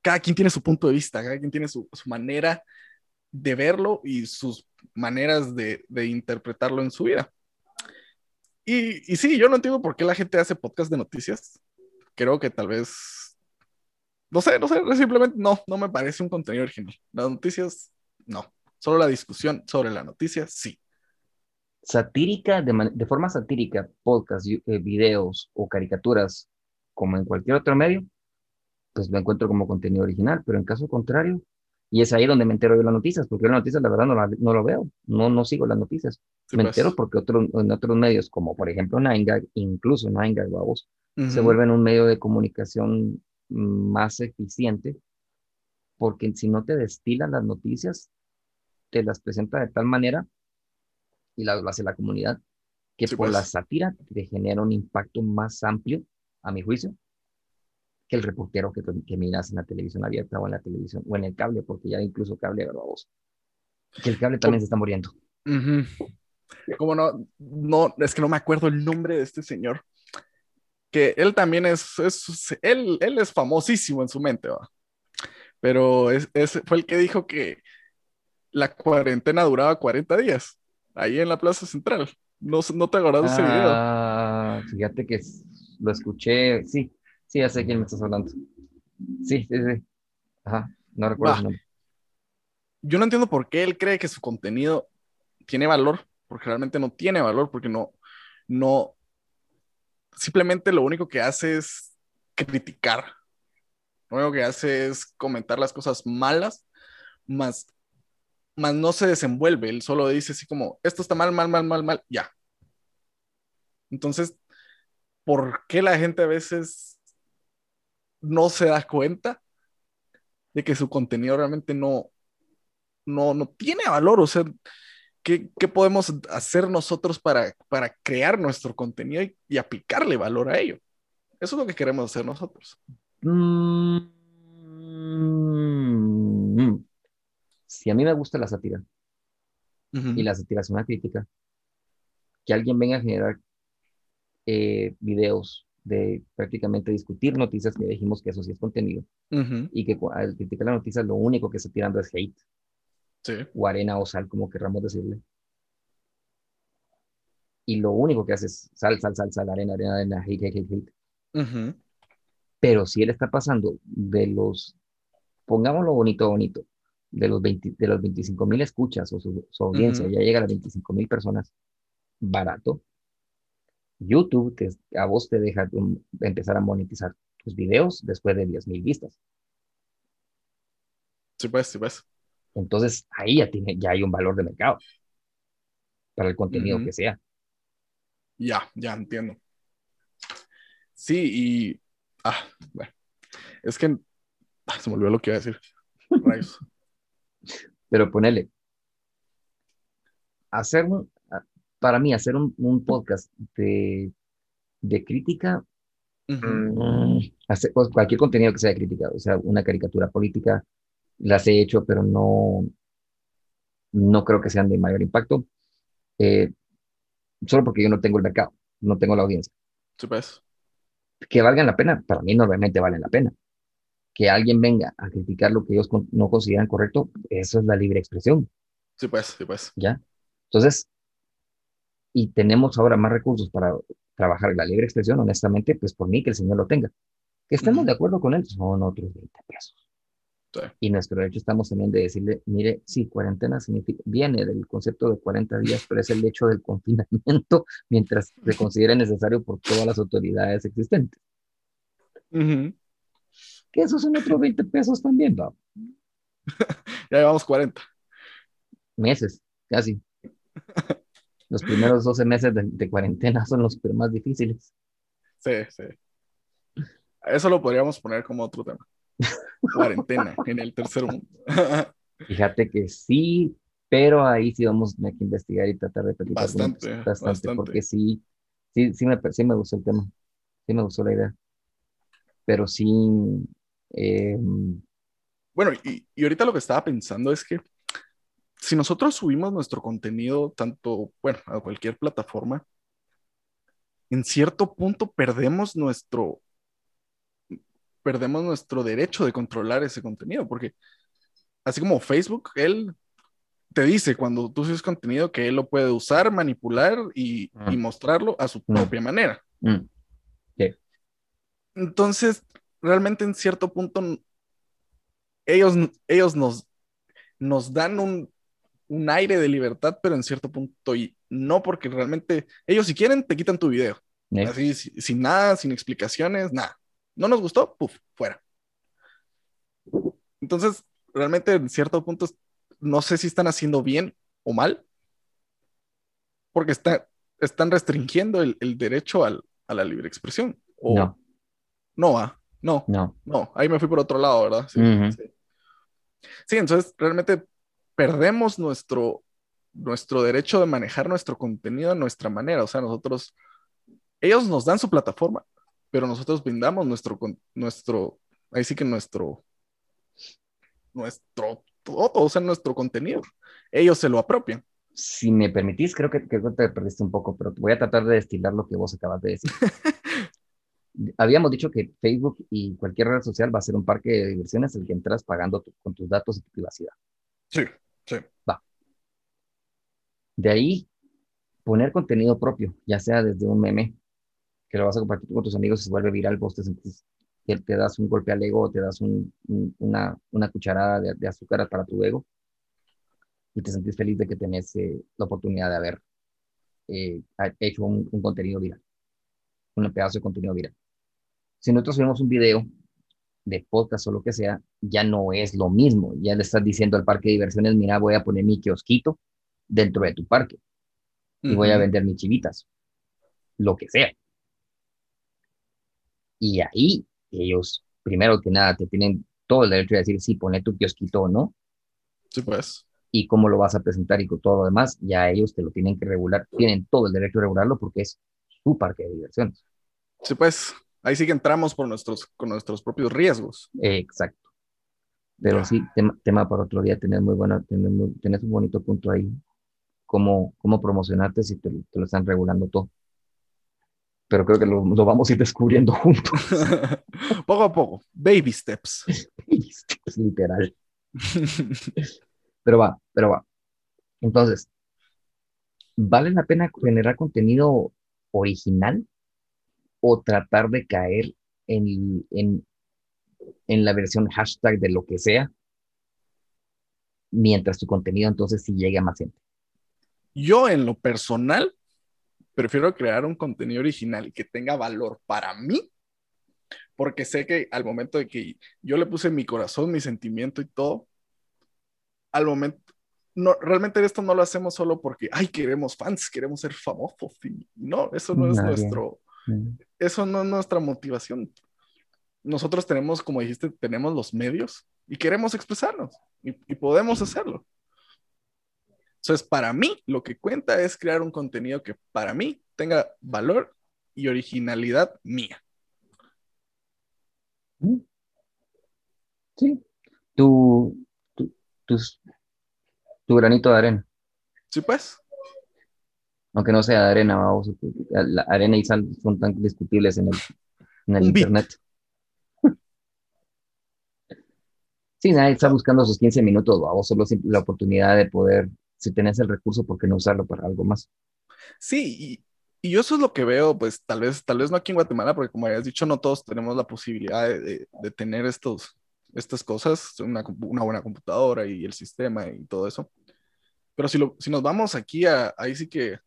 cada quien tiene su punto de vista, cada quien tiene su, manera de verlo y sus maneras de, interpretarlo en su vida. Y, y, sí, yo no entiendo por qué la gente hace podcast de noticias. Creo que tal vez no sé, no sé, simplemente no, no me parece un contenido original. Las noticias, no. Solo la discusión sobre la noticia, sí. Satírica, de, forma satírica, podcast, eh, videos o caricaturas, como en cualquier otro medio, pues lo encuentro como contenido original, pero en caso contrario, y es ahí donde me entero de las noticias, porque las noticias la verdad no, no lo veo, no, no sigo las noticias. me pues. entero porque otro, en otros medios, como por ejemplo Nine incluso Nine Gag, se vuelven un medio de comunicación más eficiente, porque si no te destilan las noticias, te las presenta de tal manera, y las hace la comunidad, que por la pues. sátira te genera un impacto más amplio, a mi juicio, que el reportero que, que miras en la televisión abierta o en la televisión o en el cable, porque ya incluso cable, vos que el cable también se está muriendo. Como no, no, es que no me acuerdo el nombre de este señor, que él también es, es él, él, es famosísimo en su mente, ¿va? pero es, fue el que dijo que la cuarentena duraba 40 días, ahí en la Plaza Central. No, no te acuerdas de ese video. Ah, fíjate que lo escuché, sí, sí, ya sé quién me estás hablando. Sí, sí, sí. Ajá, no recuerdo su nombre. Yo no entiendo por qué él cree que su contenido tiene valor, porque realmente no tiene valor, porque no, no, simplemente lo único que hace es criticar. Lo único que hace es comentar las cosas malas, más, más no se desenvuelve. Él solo dice así como, esto está mal, mal, mal, mal, mal, ya. Entonces, ¿por qué la gente a veces no se da cuenta de que su contenido realmente no, no, no tiene valor? O sea, ¿Qué, podemos hacer nosotros para, para crear nuestro contenido y, aplicarle valor a ello? Eso es lo que queremos hacer nosotros. Mm, si a mí me gusta la sátira y la sátira es una crítica, que alguien venga a generar eh, videos de prácticamente discutir noticias que dijimos que eso sí es contenido y que al criticar la noticia lo único que está tirando es hate o arena o sal, como querramos decirle. Y lo único que hace es sal, sal, sal, sal, arena, arena, arena, hate, hate, hate, Pero si él está pasando de los, pongámoslo bonito, bonito, de los, 20, de los 25 mil escuchas o su, audiencia ya llega a las 25 mil personas, barato. YouTube, que a vos te deja empezar a monetizar tus videos después de 10 mil vistas. Sí, pues, sí, pues. Entonces ahí ya, tiene, ya hay un valor de mercado para el contenido que sea. Ya, ya entiendo. Sí, y. Ah, bueno. Es que. Ah, se me olvidó lo que iba a decir. Pero ponele. Hacer un, para mí, hacer un, un podcast de, de crítica, mm, hacer, cualquier contenido que sea crítica, o sea, una caricatura política, las he hecho, pero no, no creo que sean de mayor impacto, eh, solo porque yo no tengo el mercado, no tengo la audiencia. Sí, pues. Que valgan la pena, para mí normalmente valen la pena. Que alguien venga a criticar lo que ellos no consideran correcto, eso es la libre expresión. Sí, pues, sí, pues. ¿Ya? Entonces, y tenemos ahora más recursos para trabajar la libre expresión, honestamente, pues por mí que el Señor lo tenga. Que estemos de acuerdo con él, son otros 20 pesos. Y nuestro derecho estamos también de decirle, mire, sí, cuarentena significa, viene del concepto de 40 días, pero es el hecho del confinamiento mientras se considere necesario por todas las autoridades existentes. Que esos son otros 20 pesos también, ¿no? ya llevamos 40. Meses, casi. Los primeros 12 meses de, cuarentena son los más difíciles. Sí, sí. Eso lo podríamos poner como otro tema cuarentena en el tercer mundo. Fíjate que sí, pero ahí sí vamos a investigar y tratar de platicar. Bastante, bastante, Porque sí, sí, sí me, sí me gustó el tema, sí me gustó la idea. Pero sí... Em, bueno, y, y ahorita lo que estaba pensando es que si nosotros subimos nuestro contenido, tanto, bueno, a cualquier plataforma, en cierto punto perdemos nuestro, perdemos nuestro derecho de controlar ese contenido, porque así como Facebook, él te dice cuando tú subes contenido que él lo puede usar, manipular y, mm. mostrarlo a su mm. propia manera. Mm. Entonces, realmente en cierto punto, ellos, ellos nos, nos dan un, aire de libertad, pero en cierto punto y no, porque realmente ellos si quieren te quitan tu video. Así, sin nada, sin explicaciones, nada. No nos gustó, puf, fuera. Entonces, realmente en cierto punto no sé si están haciendo bien o mal, porque está, están restringiendo el, derecho al, a la libre expresión. no. No, ah, no. No. No, ahí me fui por otro lado, ¿verdad? Sí, sí. entonces realmente perdemos nuestro, nuestro derecho de manejar nuestro contenido a nuestra manera. O sea, nosotros, ellos nos dan su plataforma, pero nosotros brindamos nuestro, nuestro, ahí sí que nuestro, nuestro, todo, o sea, nuestro contenido. Ellos se lo apropian. Si me permitís, creo que, que te perdiste un poco, pero voy a tratar de destilar lo que vos acabas de decir. Habíamos dicho que Facebook y cualquier red social va a ser un parque de diversiones el que entras pagando con tus datos y tu privacidad. Sí, sí. De ahí, poner contenido propio, ya sea desde un meme, que lo vas a compartir con tus amigos y se vuelve viral, vos te sentís que te das un golpe al ego, te das una, una, cucharada de, azúcar para tu ego y te sentís feliz de que tenés eh, la oportunidad de haber eh, hecho un, contenido viral, un pedazo de contenido viral. Si nosotros vemos un video de podcast o lo que sea, ya no es lo mismo. Ya le estás diciendo al parque de diversiones, mira, voy a poner mi kiosquito dentro de tu parque y voy a vender mis chivitas, lo que sea. Y ahí ellos, primero que nada, te tienen todo el derecho de decir si pone tu kiosquito o no. Sí, pues. Y cómo lo vas a presentar y con todo lo demás, ya ellos te lo tienen que regular, tienen todo el derecho de regularlo porque es su parque de diversiones. Sí, pues, ahí sí que entramos por nuestros, con nuestros propios riesgos. exacto. Pero sí, tema, para otro día, tener muy buena, tener, un bonito punto ahí, cómo, cómo promocionarte si te, te lo están regulando todo pero creo que lo, vamos a ir descubriendo juntos. poco a poco, baby steps. baby steps, literal. pero va, pero va. Entonces, ¿vale la pena generar contenido original o tratar de caer en, en, en la versión hashtag de lo que sea mientras tu contenido entonces sí llegue a más gente? Yo en lo personal prefiero crear un contenido original y que tenga valor para mí, porque sé que al momento de que yo le puse mi corazón, mi sentimiento y todo, al momento, no, realmente esto no lo hacemos solo porque, ay, queremos fans, queremos ser famosos. Y no, eso no es nuestro, eso no es nuestra motivación. Nosotros tenemos, como dijiste, tenemos los medios y queremos expresarnos y podemos hacerlo. Entonces, para mí, lo que cuenta es crear un contenido que para mí tenga valor y originalidad mía. Sí. Tu, tu, Tu granito de arena. Sí, pues. Aunque no sea de arena, vamos, la arena y sal son tan discutibles en el, en el internet. Sí, nadie está buscando esos 15 minutos, vamos, solo la oportunidad de poder, si tenés el recurso, ¿por qué no usarlo para algo más? Sí, y, yo eso es lo que veo, pues tal vez, tal vez no aquí en Guatemala, porque como habías dicho, no todos tenemos la posibilidad de, de, tener estos, estas cosas, una, una, buena computadora y el sistema y todo eso. Pero si, lo, si nos vamos aquí, a, ahí sí que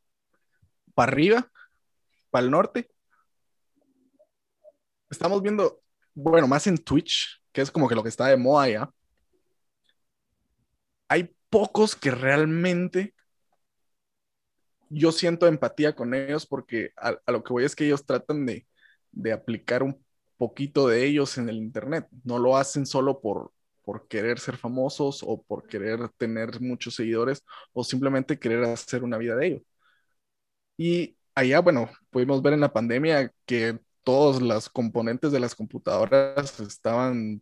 para arriba, para el norte, estamos viendo, bueno, más en Twitch, que es como que lo que está de moda ya. Hay pocos que realmente yo siento empatía con ellos porque a, lo que voy es que ellos tratan de, de, aplicar un poquito de ellos en el Internet. No lo hacen solo por, por querer ser famosos o por querer tener muchos seguidores o simplemente querer hacer una vida de ellos. Y allá, bueno, pudimos ver en la pandemia que todos los componentes de las computadoras estaban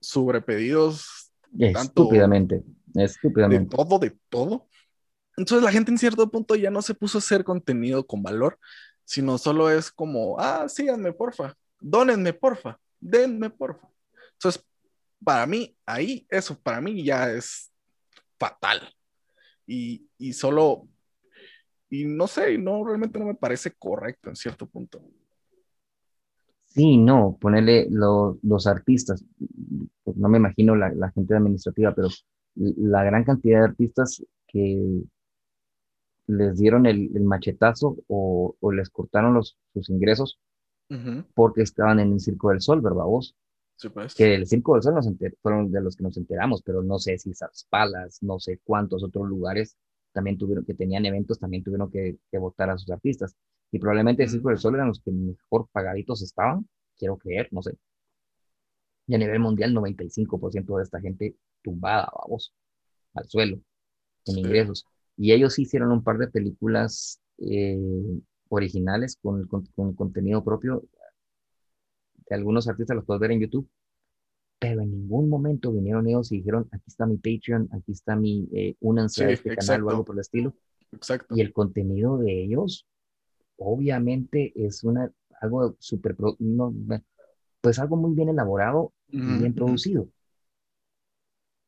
sobrepedidos. Estúpidamente, estúpidamente. De todo, de todo. Entonces la gente en cierto punto ya no se puso a hacer contenido con valor, sino solo es como, ah, síganme, porfa, dónenme, porfa, denme, porfa. Entonces, para mí, ahí, eso para mí ya es fatal. Y, y solo y no sé, no, realmente no me parece correcto en cierto punto. Sí, no, ponerle los artistas, pues no me imagino la, gente administrativa, pero la gran cantidad de artistas que les dieron el, machetazo o, les cortaron los, sus ingresos porque estaban en el Circo del Sol, ¿verdad vos? Sí, pues. Que el Circo del Sol nos fueron de los que nos enteramos, pero no sé si esas palas, no sé cuántos otros lugares también tuvieron, que tenían eventos, también tuvieron que, votar a sus artistas. Y probablemente el Circo del Sol eran los que mejor pagaditos estaban, quiero creer, no sé. Y a nivel mundial, 95% de esta gente tumbada, vamos, al suelo, en ingresos. Y ellos hicieron un par de películas eh, originales con, con, con, contenido propio. De algunos artistas los puedes ver en YouTube pero en ningún momento vinieron ellos y dijeron, aquí está mi Patreon, aquí está mi, eh, únanse a este canal o algo por el estilo. Exacto. Y el contenido de ellos, obviamente, es una, algo súper, no, pues algo muy bien elaborado y bien producido.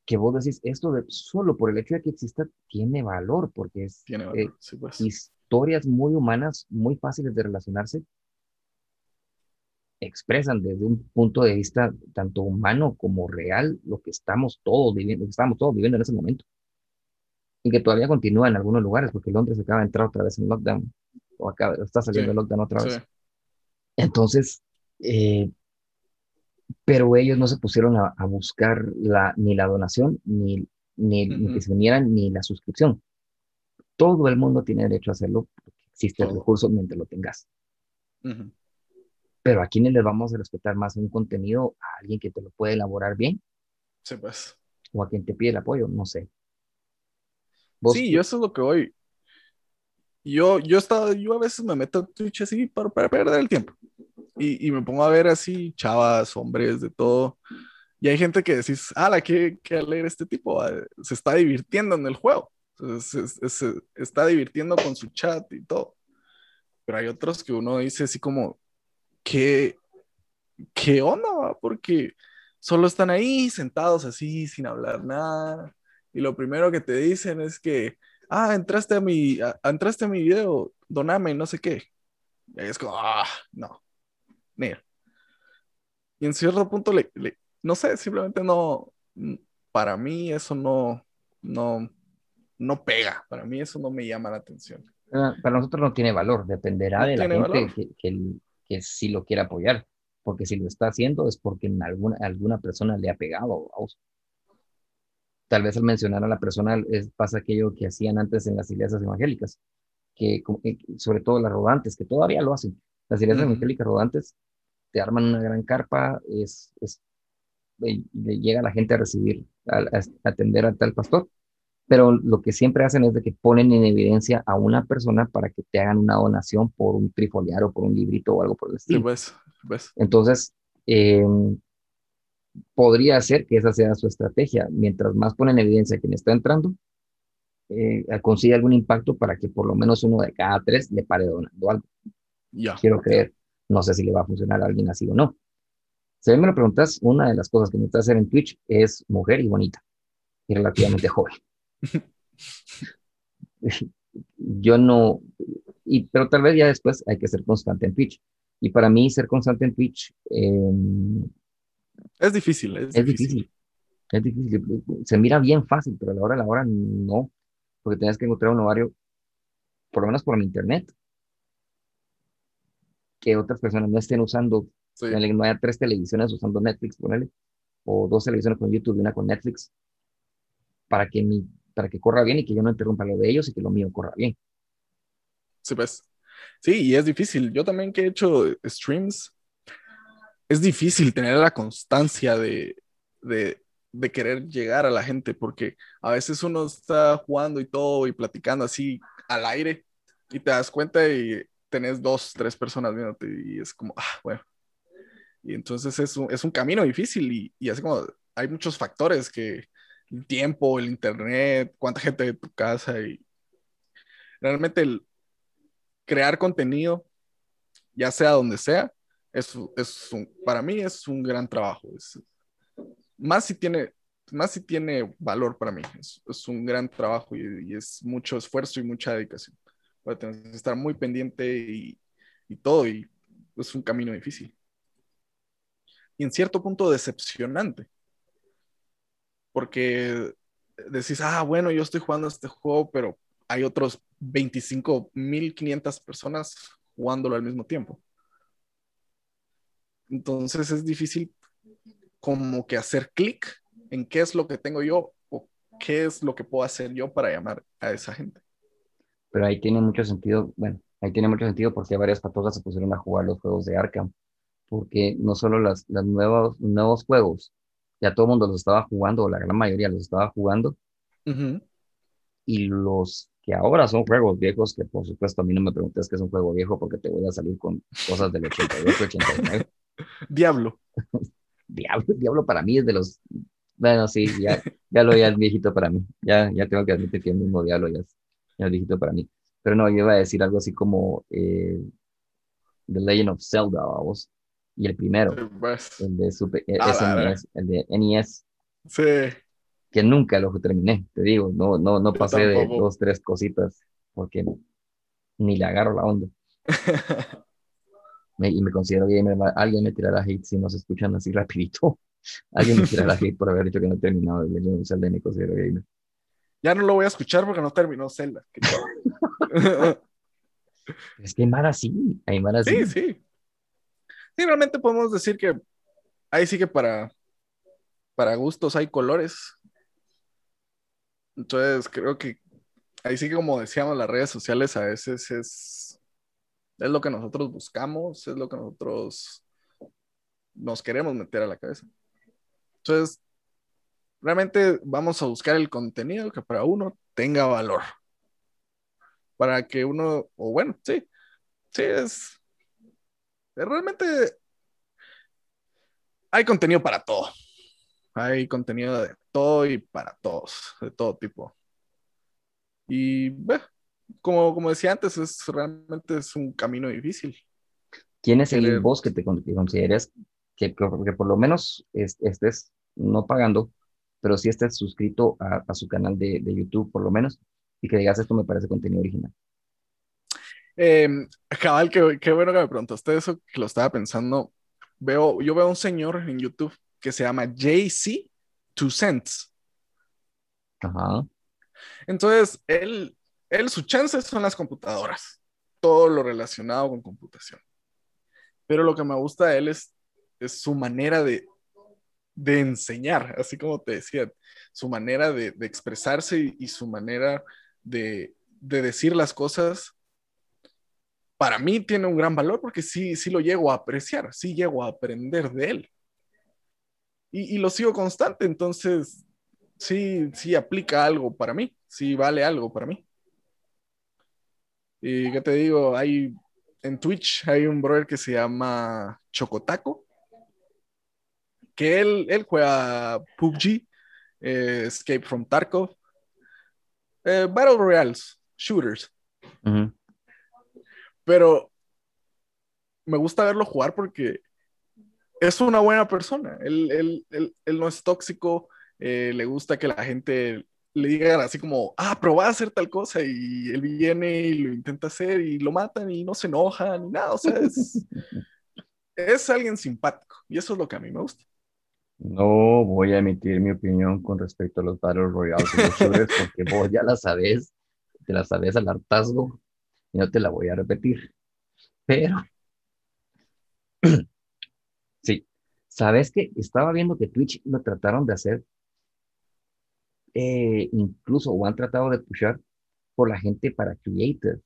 Que vos decís, esto de, solo por el hecho de que exista, tiene valor, porque es eh, pues. historias muy humanas, muy fáciles de relacionarse, expresan desde un punto de vista tanto humano como real lo que estamos todos viviendo, lo que estamos todos viviendo en ese momento. Y que todavía continúa en algunos lugares, porque Londres acaba de entrar otra vez en lockdown, o acaba, está saliendo el lockdown otra vez. Entonces, eh, pero ellos no se pusieron a, buscar la, ni la donación, ni, ni, que se unieran, ni la suscripción. Todo el mundo tiene derecho a hacerlo, porque existe el recurso mientras lo tengas pero a quiénes les vamos a respetar más un contenido, a alguien que te lo puede elaborar bien. Sí, pues. O a quien te pide el apoyo, no sé. Sí, yo eso es lo que voy. Yo, yo, estaba, yo a veces me meto a Twitch así para, para perder el tiempo. Y, y, me pongo a ver así, chavas, hombres, de todo. Y hay gente que decís, ala, qué, qué leer este tipo, ah, se está divirtiendo en el juego. Se, se, está divirtiendo con su chat y todo. Pero hay otros que uno dice así como, ¿qué, qué onda? Porque solo están ahí sentados así sin hablar nada. Y lo primero que te dicen es que, ah, entraste a mi, entraste a mi video, doname, no sé qué. Y es como, ah, no, mira. Y en cierto punto, le, no sé, simplemente no, para mí eso no, no, no pega, para mí eso no me llama la atención. Ah, para nosotros no tiene valor, dependerá de la gente que, que, que sí lo quiere apoyar, porque si lo está haciendo es porque en alguna, alguna persona le ha pegado. Tal vez al mencionar a la persona es, pasa aquello que hacían antes en las iglesias evangélicas, que eh, sobre todo las rodantes, que todavía lo hacen. Las iglesias evangélicas rodantes te arman una gran carpa, es, es llega la gente a recibir, a, atender a tal pastor, pero lo que siempre hacen es de que ponen en evidencia a una persona para que te hagan una donación por un trifoliar o por un librito o algo por el estilo. Pues, pues. Entonces, em, podría ser que esa sea su estrategia. Mientras más ponen en evidencia quien está entrando, eh, consigue algún impacto para que por lo menos uno de cada tres le pare donando algo. Ya. Quiero creer. No sé si le va a funcionar a alguien así o no. Si a me lo preguntas, una de las cosas que gusta hacer en Twitch es mujer y bonita y relativamente joven. Yo no, y, pero tal vez ya después hay que ser constante en Twitch. Y para mí ser constante en Twitch em, es difícil. Es, difícil. Es difícil. Se mira bien fácil, pero a la hora a la hora no. Porque tienes que encontrar un horario, por lo menos por el internet, que otras personas no estén usando. No haya tres televisiones usando Netflix, ponele, o dos televisiones con YouTube y una con Netflix, para que, mi, para que corra bien y que yo no interrumpa lo de ellos y que lo mío corra bien. Sí, pues. Sí, y es difícil. Yo también que he hecho streams, es difícil tener la constancia de, de, de, querer llegar a la gente, porque a veces uno está jugando y todo y platicando así al aire y te das cuenta y tenés dos, tres personas viéndote y es como, ah, bueno. Y entonces es un, es un camino difícil y, y así como hay muchos factores que tiempo, el internet, cuánta gente de tu casa y realmente el, crear contenido, ya sea donde sea, es, es un, para mí es un gran trabajo. Más, si tiene, más si tiene valor para mí. Es, un gran trabajo y, es mucho esfuerzo y mucha dedicación. Para tener que estar muy pendiente y, y todo, y es un camino difícil. Y en cierto punto decepcionante. Porque decís, ah, bueno, yo estoy jugando este juego, pero hay otros 25.500 personas jugándolo al mismo tiempo. Entonces es difícil como que hacer clic en qué es lo que tengo yo o qué es lo que puedo hacer yo para llamar a esa gente. Pero ahí tiene mucho sentido, bueno, ahí tiene mucho sentido porque varias patosas se pusieron a jugar los juegos de Arkham, porque no solo las, las nuevos, nuevos juegos, ya todo el mundo los estaba jugando, o la gran mayoría los estaba jugando, y los que ahora son juegos viejos, que por supuesto a mí no me preguntes que es un juego viejo porque te voy a salir con cosas del 88, 89. Diablo. Diablo, Diablo para mí es de los, bueno, sí, ya, ya lo ya es viejito para mí, ya, ya tengo que admitir que el mismo Diablo ya es, ya es viejito para mí. Pero no, yo iba a decir algo así como eh, The Legend of Zelda, vamos, y el primero, pues. el de Super, ah, el de NES. Sí que nunca lo terminé, te digo, no, no, no pasé de dos, tres cositas, porque ni le agarro la onda. y me considero gamer, alguien me tirará hate si no se escuchan así rapidito. Alguien me tirará hate por haber dicho que no he terminado el Legend Zelda y me considero gamer. Ya no lo voy a escuchar porque no terminó Zelda. es que hay Mara sí, hay Mara sí. Sí, sí. Sí, realmente podemos decir que ahí sí que para, para gustos hay colores. Entonces, creo que ahí sí que como decíamos, las redes sociales a veces es, es lo que nosotros buscamos, es lo que nosotros nos queremos meter a la cabeza. Entonces, realmente vamos a buscar el contenido que para uno tenga valor. Para que uno, o bueno, sí, sí, es, realmente hay contenido para todo. Hay contenido de todo y para todos, de todo tipo. Y bueno, como, como decía antes, es realmente es un camino difícil. ¿Quién es el voz que te consideres que, que, por lo menos estés no pagando, pero sí estés suscrito a, su canal de, de, YouTube por lo menos y que digas esto me parece contenido original? Eh, cabal, qué, qué, bueno que me preguntaste eso, que lo estaba pensando. Veo, yo veo un señor en YouTube que se llama JC Two Cents. Ajá. Entonces, él, él, su chance son las computadoras, todo lo relacionado con computación. Pero lo que me gusta de él es, es su manera de, de enseñar, así como te decía, su manera de, de expresarse y, su manera de, de, decir las cosas, para mí tiene un gran valor porque sí, sí lo llego a apreciar, sí llego a aprender de él y, lo sigo constante, entonces sí, sí aplica algo para mí, sí vale algo para mí. Y qué te digo, hay en Twitch hay un brother que se llama Chocotaco, que él, él juega PUBG, eh, Escape from Tarkov, Eh, Battle Royales, shooters. Pero me gusta verlo jugar porque es una buena persona. Él, no es tóxico, eh, le gusta que la gente le diga así como, ah, probá a hacer tal cosa y él viene y lo intenta hacer y lo matan y no se enoja ni nada. O sea, es, es alguien simpático y eso es lo que a mí me gusta. No voy a emitir mi opinión con respecto a los Battle Royale porque vos ya la sabes, te la sabes al hartazgo y no te la voy a repetir. Pero, sí, sabes que estaba viendo que Twitch lo trataron de hacer, eh, incluso o han tratado de pushar por la gente para creative,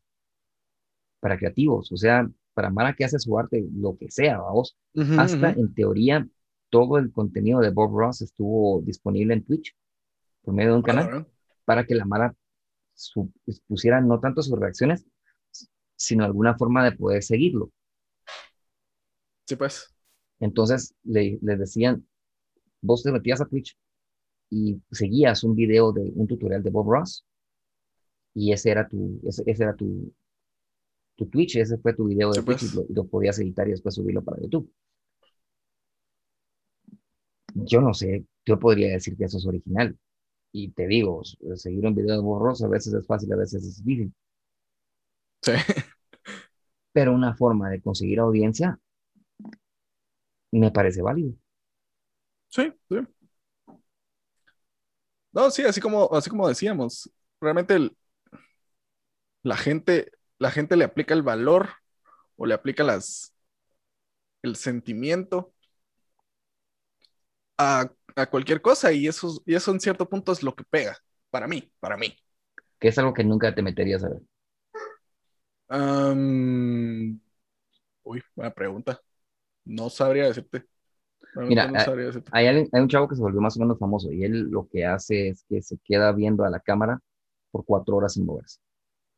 para creativos, o sea, para Mara que hace su arte, lo que sea, vamos, hasta en teoría todo el contenido de Bob Ross estuvo disponible en Twitch por medio de un canal para que la Mara pusiera no tanto sus reacciones, sino alguna forma de poder seguirlo. Sí, pues. Entonces le, decían, vos te metías a Twitch y seguías un video de un tutorial de Bob Ross y ese era tu, ese, era tu, tu Twitch, ese fue tu video de Twitch y pues. lo podías editar y después subirlo para YouTube yo no sé, yo podría decir que eso es original. Y te digo, seguir un video borroso a veces es fácil, a veces es difícil. Sí. Pero una forma de conseguir audiencia me parece válido. Sí, sí. No, sí, así como, así como decíamos, realmente la gente, la gente le aplica el valor o le aplica las, el sentimiento a, cualquier cosa y eso, y eso en cierto punto es lo que pega, para mí, para mí. Que es algo que nunca te meterías a ver. Uy, buena pregunta. No sabría decirte. Mira, Hay, hay, un chavo que se volvió más o menos famoso y él lo que hace es que se queda viendo a la cámara por cuatro horas sin moverse.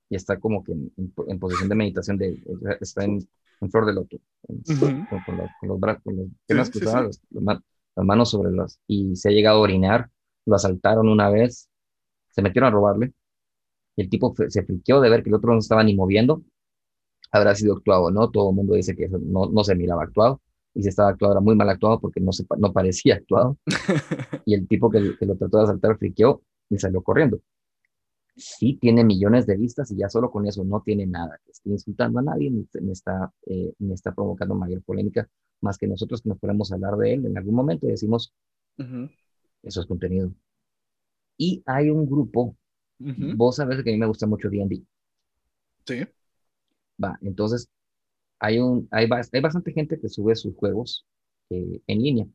Y está como que en, posición de meditación, de, está en, flor de loto, con, los, brazos, con las piernas cruzadas, las manos sobre las, y se ha llegado a orinar, lo asaltaron una vez, se metieron a robarle, el tipo se friqueó de ver que el otro no estaba ni moviendo, habrá sido actuado, ¿no? Todo el mundo dice que no, no se miraba actuado, y si estaba actuado era muy mal actuado porque no, se, no parecía actuado, y el tipo que, que lo trató de asaltar friqueó y salió corriendo sí tiene millones de vistas y ya solo con eso no tiene nada que esté insultando a nadie ni, está, eh, ni está provocando mayor polémica, más que nosotros que nos podemos hablar de él en algún momento y decimos, eso es contenido. Y hay un grupo, vos sabes que a mí me gusta mucho D&D. Sí. Va, entonces hay, un, hay, hay bastante gente que sube sus juegos eh, en línea.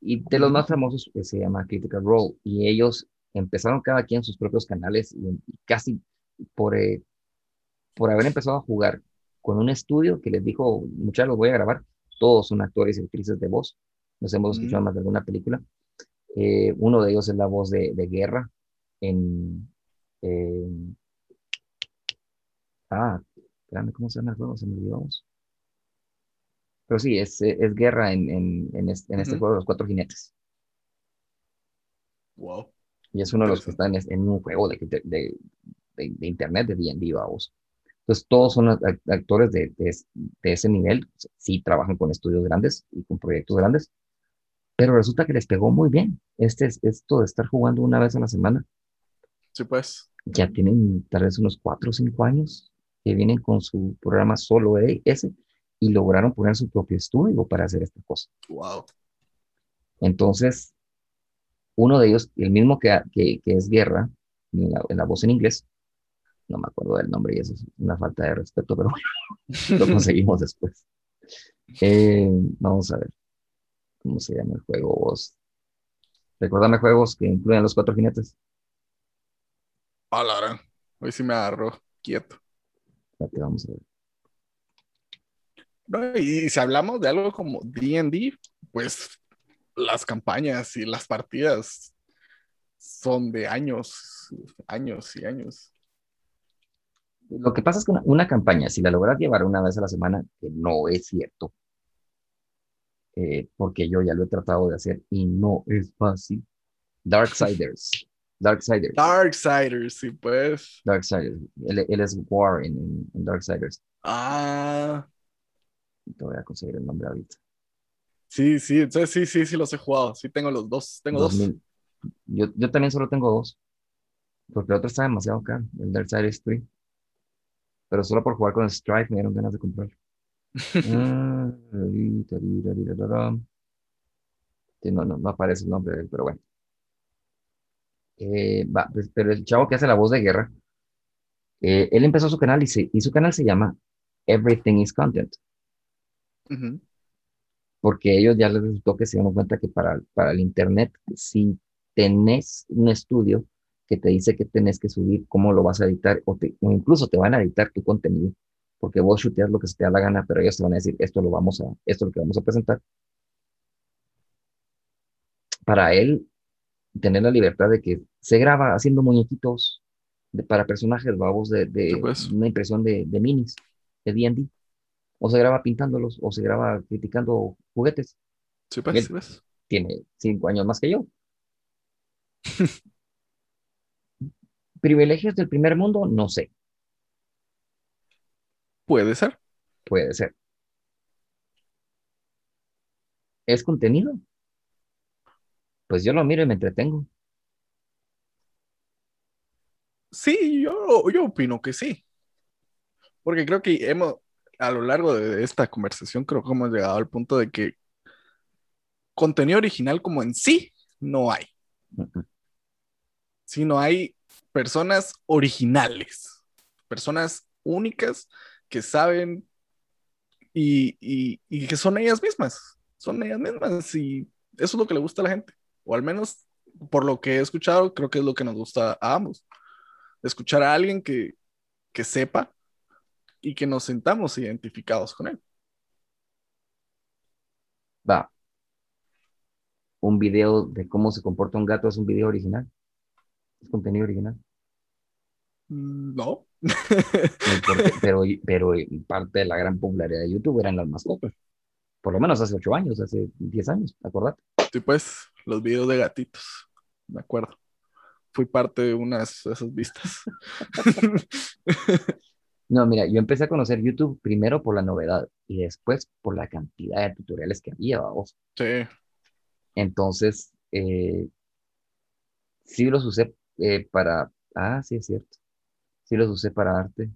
Y de los más famosos eh, se llama Critical Role. Y ellos empezaron cada quien sus propios canales y, casi por, eh, por haber empezado a jugar con un estudio que les dijo, muchachos, los voy a grabar, todos son actores y actrices de voz, nos hemos escuchado más de alguna película. Eh, uno de ellos es la voz de, Guerra en... ah, espérame, ¿cómo se llama el juego? Se me olvidó. Pero sí, es, es Guerra en, en, este, juego de los cuatro jinetes. Wow. Y es uno de los que están en, un juego de, de, de, internet de D&D, vamos. Entonces, todos son actores de, de, ese nivel. Sí trabajan con estudios grandes y con proyectos grandes, pero resulta que les pegó muy bien. Este, esto de estar jugando una vez a la semana. Sí, pues. Ya tienen tal vez unos cuatro o cinco años que vienen con su programa solo ese y lograron poner su propio estudio para hacer esta cosa. Wow. Entonces, uno de ellos, el mismo que, que, es Guerra, en la, voz en inglés, no me acuerdo del nombre y eso es una falta de respeto, pero lo conseguimos después. Eh, vamos a ver cómo se llama el juego. Vos. Recordame juegos que incluyen los cuatro jinetes. Ah, Hoy sí me agarró quieto. vamos a ver. No, y si hablamos de algo como DD, pues las campañas y las partidas son de años, años y años. Lo que pasa es que una, campaña, si la logras llevar una vez a la semana, que no es cierto, eh, porque yo ya lo he tratado de hacer y no es fácil. Darksiders, Darksiders. Darksiders, sí, pues. Darksiders. Él, él es War en, en, Darksiders. Ah. Te voy a conseguir el nombre ahorita. Sí, sí, entonces sí, sí, sí los he jugado. Sí, tengo los dos. Tengo dos. Yo, yo también solo tengo dos. Porque el otro está demasiado caro, el Darksiders 3. Pero solo por jugar con Strife me dieron ganas de comprar. Ah, no, no, no aparece el nombre de él, pero bueno. Eh, pues, pero el chavo que hace la voz de guerra, eh, él empezó su canal y, y, su canal se llama Everything is Content. Porque ellos ya les resultó que se dieron cuenta que para, para el Internet, si tenés un estudio que te dice que tenés que subir, cómo lo vas a editar, o, o incluso te van a editar tu contenido, porque vos chuteas lo que se te da la gana, pero ellos te van a decir, esto lo vamos a, esto es lo que vamos a presentar. Para él, tener la libertad de que se graba haciendo muñequitos para personajes babos de, de pues. una impresión de, de minis, de D&D, o se graba pintándolos, o se graba criticando juguetes. Sí, pues, pues. Tiene cinco años más que yo. ¿Privilegios del primer mundo? No sé. Puede ser. Puede ser. ¿Es contenido? Pues yo lo miro y me entretengo. Sí, yo, yo opino que sí. Porque creo que hemos, a lo largo de esta conversación, creo que hemos llegado al punto de que contenido original como en sí no hay. Sino hay personas originales, personas únicas que saben y, y, que son ellas mismas, son ellas mismas y eso es lo que le gusta a la gente o al menos por lo que he escuchado, creo que es lo que nos gusta a ambos. Escuchar a alguien que, que sepa y que nos sentamos identificados con él. Va. Un video de cómo se comporta un gato es un video original. Es contenido original. Mm, no. pero, pero parte de la gran popularidad de YouTube eran las mascotas. Por lo menos hace ocho años, hace diez años, acordate. Sí, pues, los videos de gatitos, me acuerdo. Fui parte de unas de esas vistas. No, mira, yo empecé a conocer YouTube primero por la novedad y después por la cantidad de tutoriales que había, vamos. Sí. Entonces, eh, sí los usé eh, para. Ah, sí, es cierto. Sí los usé para arte.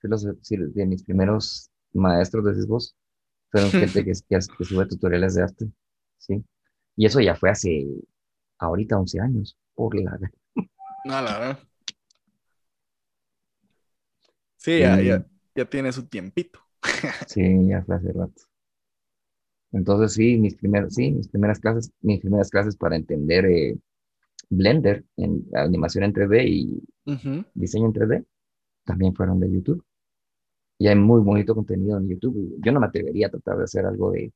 Sí, los, sí, de mis primeros maestros, decís vos, fueron gente que, que, que sube tutoriales de arte. Sí. Y eso ya fue hace, ahorita 11 años, por la... No, la verdad. Sí, ya, ya, ya, tiene su tiempito. sí, ya fue hace rato. Entonces, sí, mis primeras, sí, mis primeras clases, mis primeras clases para entender eh, Blender en animación en 3D y diseño en 3D también fueron de YouTube. Y hay muy bonito contenido en YouTube. Yo no me atrevería a tratar de hacer algo de,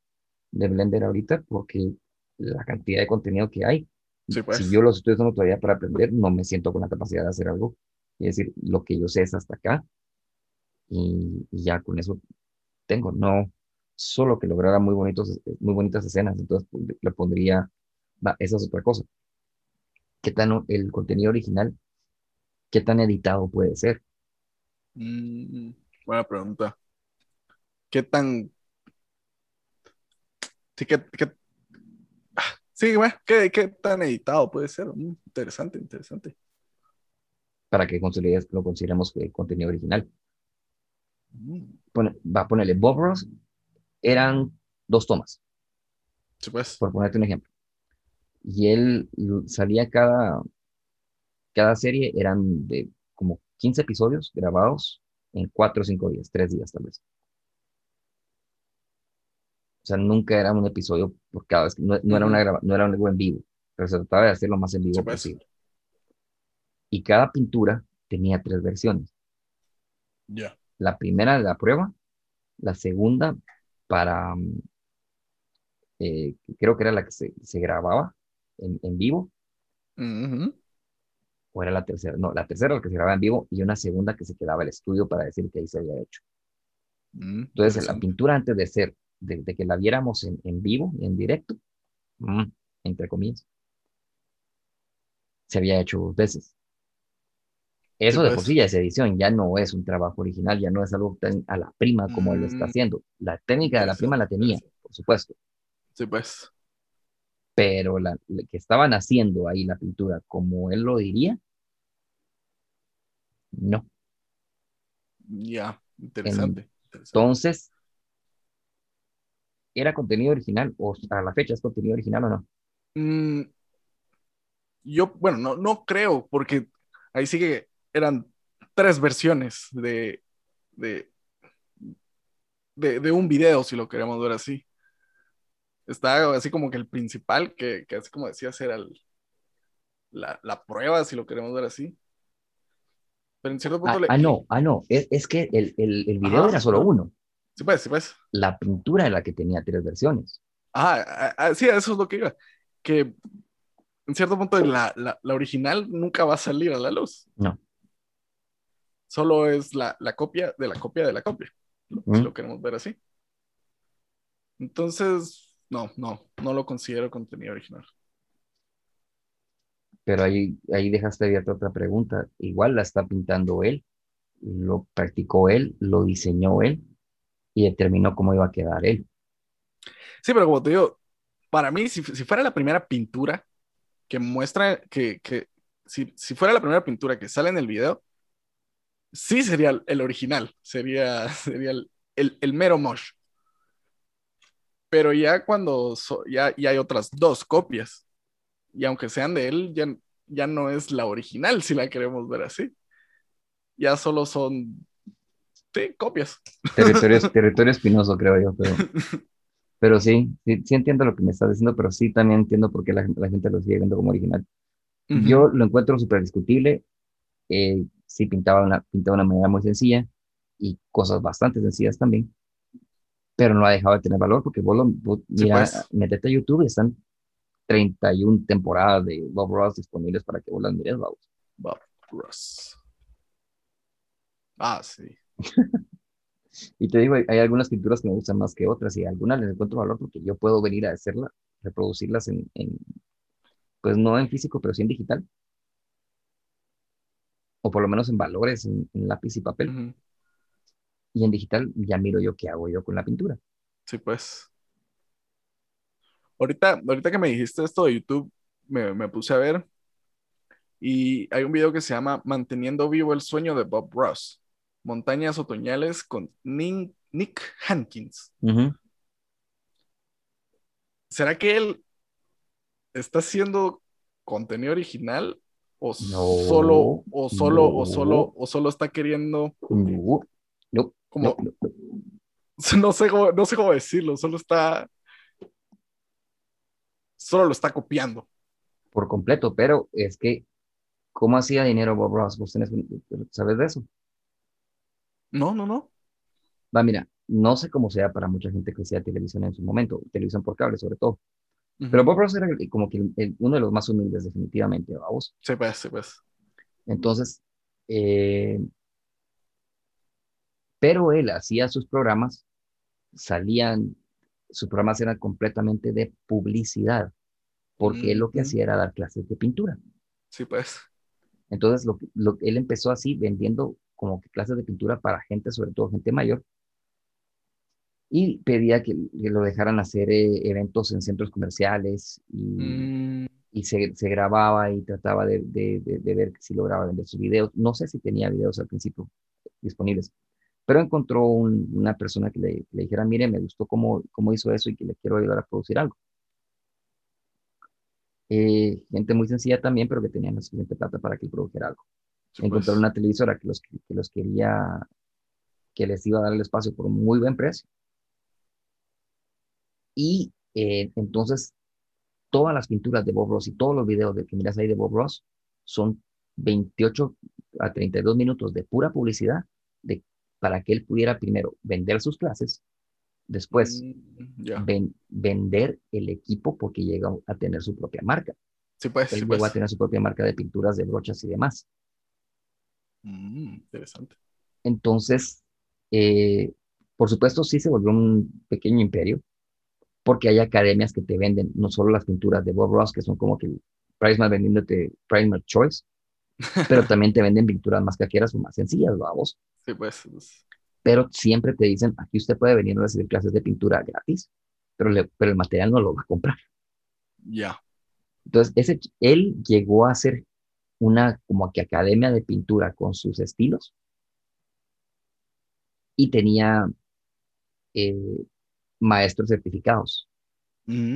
de Blender ahorita porque la cantidad de contenido que hay. Pues. Si yo lo estoy usando todavía para aprender, no me siento con la capacidad de hacer algo. Es decir, lo que yo sé es hasta acá. Y, ya con eso tengo. No solo que lograra muy, bonitos, muy bonitas escenas. Entonces pues, le pondría, va, esa es otra cosa. ¿Qué tan el contenido original, qué tan editado puede ser? Mm, buena pregunta. ¿Qué tan Sí, que, sí, bueno, ¿qué, ¿qué, tan editado puede ser? Mm, interesante, interesante. Para que lo consideremos contenido original. Mm. va a ponerle Bob Ross, eran dos tomas. Sí, pues. Por ponerte un ejemplo. Y él salía cada, cada serie, eran de como 15 episodios grabados en 4 o 5 días, 3 días tal vez. O sea, nunca era un episodio por cada vez, no, no era, una no era algo en vivo, pero se trataba de hacerlo más en vivo pues. posible. Y cada pintura tenía tres versiones. Ya. La primera de la prueba, la segunda para, mm, eh, creo que era la que se, se grababa en, en vivo. O era la tercera, no, la tercera la que se grababa en vivo y una segunda que se quedaba el estudio para decir que ahí se había hecho. Mm, Entonces, la pintura antes de ser de, que la viéramos en, en vivo, en directo, mm, entre comillas, se había hecho dos veces. Eso de por pues. sí ya es edición, ya no es un trabajo original, ya no es algo tan a la prima como él lo está mm. haciendo. La técnica de la prima la tenía, por supuesto. Sí, pues. Pero la, que estaban haciendo ahí la pintura, como él lo diría, no. Ya, interesante, Entonces, ¿era contenido original o a la fecha es contenido original o no? Mm, yo, bueno, no, no creo, porque ahí sigue eran tres versiones de, de, de, un video, si lo queremos ver así. Está así como que el principal, que, que así como decías, era la, la, prueba, si lo queremos ver así. Pero en cierto punto... Ah, ah no, ah, no, es, es que el, el, el video era solo uno. Sí, pues, sí, pues. La pintura era la que tenía tres versiones. Ah, ah, ah, sí, eso es lo que iba. Que en cierto punto la, la, la, original nunca va a salir a la luz. No solo es la, copia de la copia de la copia, si lo queremos ver así. Entonces, no, no, no lo considero contenido original. Pero ahí, ahí dejaste abierta otra pregunta. Igual la está pintando él, lo practicó él, lo diseñó él y determinó cómo iba a quedar él. Sí, pero como te digo, para mí, si, fuera la primera pintura que muestra que, si, si, fuera la primera pintura que sale en el video, sí sería el original, sería, sería el, el, mero Mosh. Pero ya cuando ya, ya, hay otras dos copias, y aunque sean de él, ya, ya no es la original, si la queremos ver así. Ya solo son sí, copias. Territorio, territorio espinoso, creo yo, pero, pero sí, sí, entiendo lo que me estás diciendo, pero sí también entiendo por qué la, la gente lo sigue viendo como original. Yo lo encuentro súper discutible. Eh, sí pintaba una, pintaba de una manera muy sencilla y cosas bastante sencillas también, pero no ha dejado de tener valor porque vos, lo, mira, pues. metete a YouTube y están 31 temporadas de Bob Ross disponibles para que vos las mires, vamos. Bob Ross. Ah, sí. y te digo, hay, algunas pinturas que me gustan más que otras y algunas les encuentro valor porque yo puedo venir a hacerlas, reproducirlas en, en, pues no en físico, pero sí en digital o por lo menos en valores, en, lápiz y papel. Y en digital ya miro yo qué hago yo con la pintura. Sí, pues. Ahorita, ahorita que me dijiste esto de YouTube, me, me puse a ver y hay un video que se llama Manteniendo vivo el sueño de Bob Ross, Montañas Otoñales con Nick Hankins. ¿Será que él está haciendo contenido original o solo o solo o solo o solo está queriendo no, como no, sé cómo, no sé cómo decirlo solo está solo lo está copiando por completo pero es que cómo hacía dinero Bob Ross vos sabes de eso no no no va mira no sé cómo sea para mucha gente que hacía televisión en su momento televisión por cable sobre todo pero Bob Ross era como que uno de los más humildes, definitivamente, vamos. Sí, pues, sí, pues. Entonces, eh, pero él hacía sus programas, salían, sus programas eran completamente de publicidad, porque él lo que hacía era dar clases de pintura. Sí, pues. Entonces, lo, lo, él empezó así, vendiendo como que clases de pintura para gente, sobre todo gente mayor, y pedía que, lo dejaran hacer eh, eventos en centros comerciales y, mm. y se, se, grababa y trataba de, de, de, ver si lograba vender sus videos. No sé si tenía videos al principio disponibles, pero encontró una persona que le, le, dijera, mire, me gustó cómo, cómo hizo eso y que le quiero ayudar a producir algo. Eh, gente muy sencilla también, pero que tenía la suficiente plata para que produjera algo. Pues. una televisora que los, que los quería, que les iba a dar el espacio por un muy buen precio y eh, entonces, todas las pinturas de Bob Ross y todos los videos de que miras ahí de Bob Ross son 28 a 32 minutos de pura publicidad de, para que él pudiera primero vender sus clases, después mm, vender el equipo porque llega a tener su propia marca. Sí, pues, él sí, llegó pues. a tener su propia marca de pinturas, de brochas y demás. Mm, interesante. Entonces, eh, por supuesto, sí se volvió un pequeño imperio porque hay academias que te venden no solo las pinturas de Bob Ross, que son como que Pricemark vendiéndote Pricemark Choice, pero también te venden pinturas más caqueras o más sencillas, vamos. Sí, pues. Pero siempre te dicen, aquí usted puede venir a recibir clases de pintura gratis, pero, pero el material no lo va a comprar. Ya. Entonces, ese, él llegó a ser una como que academia de pintura con sus estilos y tenía eh, maestros certificados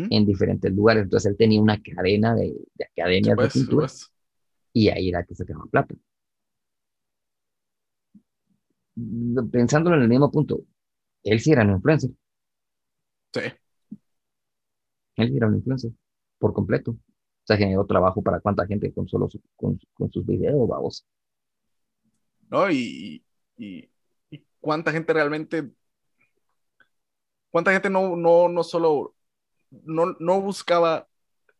en diferentes lugares. Entonces él tenía una cadena de, de academias de pintura y ahí era que se quedaba plata. Pensándolo en el mismo punto, él sí era un influencer. Sí. Él sí era un influencer por completo. O sea, generó trabajo para cuánta gente con solo con, con, sus videos, vamos. No, y, y, y, cuánta gente realmente, cuánta gente no, no, no solo no, no buscaba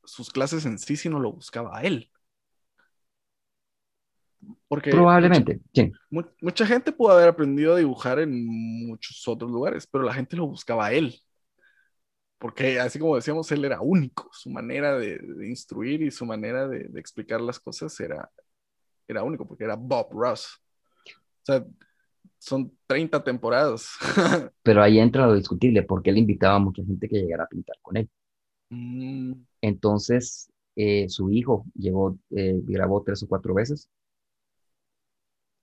sus clases en sí, sino lo buscaba a él. Porque Probablemente, mucha, mucha, gente pudo haber aprendido a dibujar en muchos otros lugares, pero la gente lo buscaba a él. Porque así como decíamos, él era único. Su manera de, de instruir y su manera de, de, explicar las cosas era, era único, porque era Bob Ross. O sea, son 30 temporadas. Pero ahí entra lo discutible, porque él invitaba a mucha gente que llegara a pintar con él. Mm. Entonces, eh, su hijo llegó, eh, grabó tres o cuatro veces.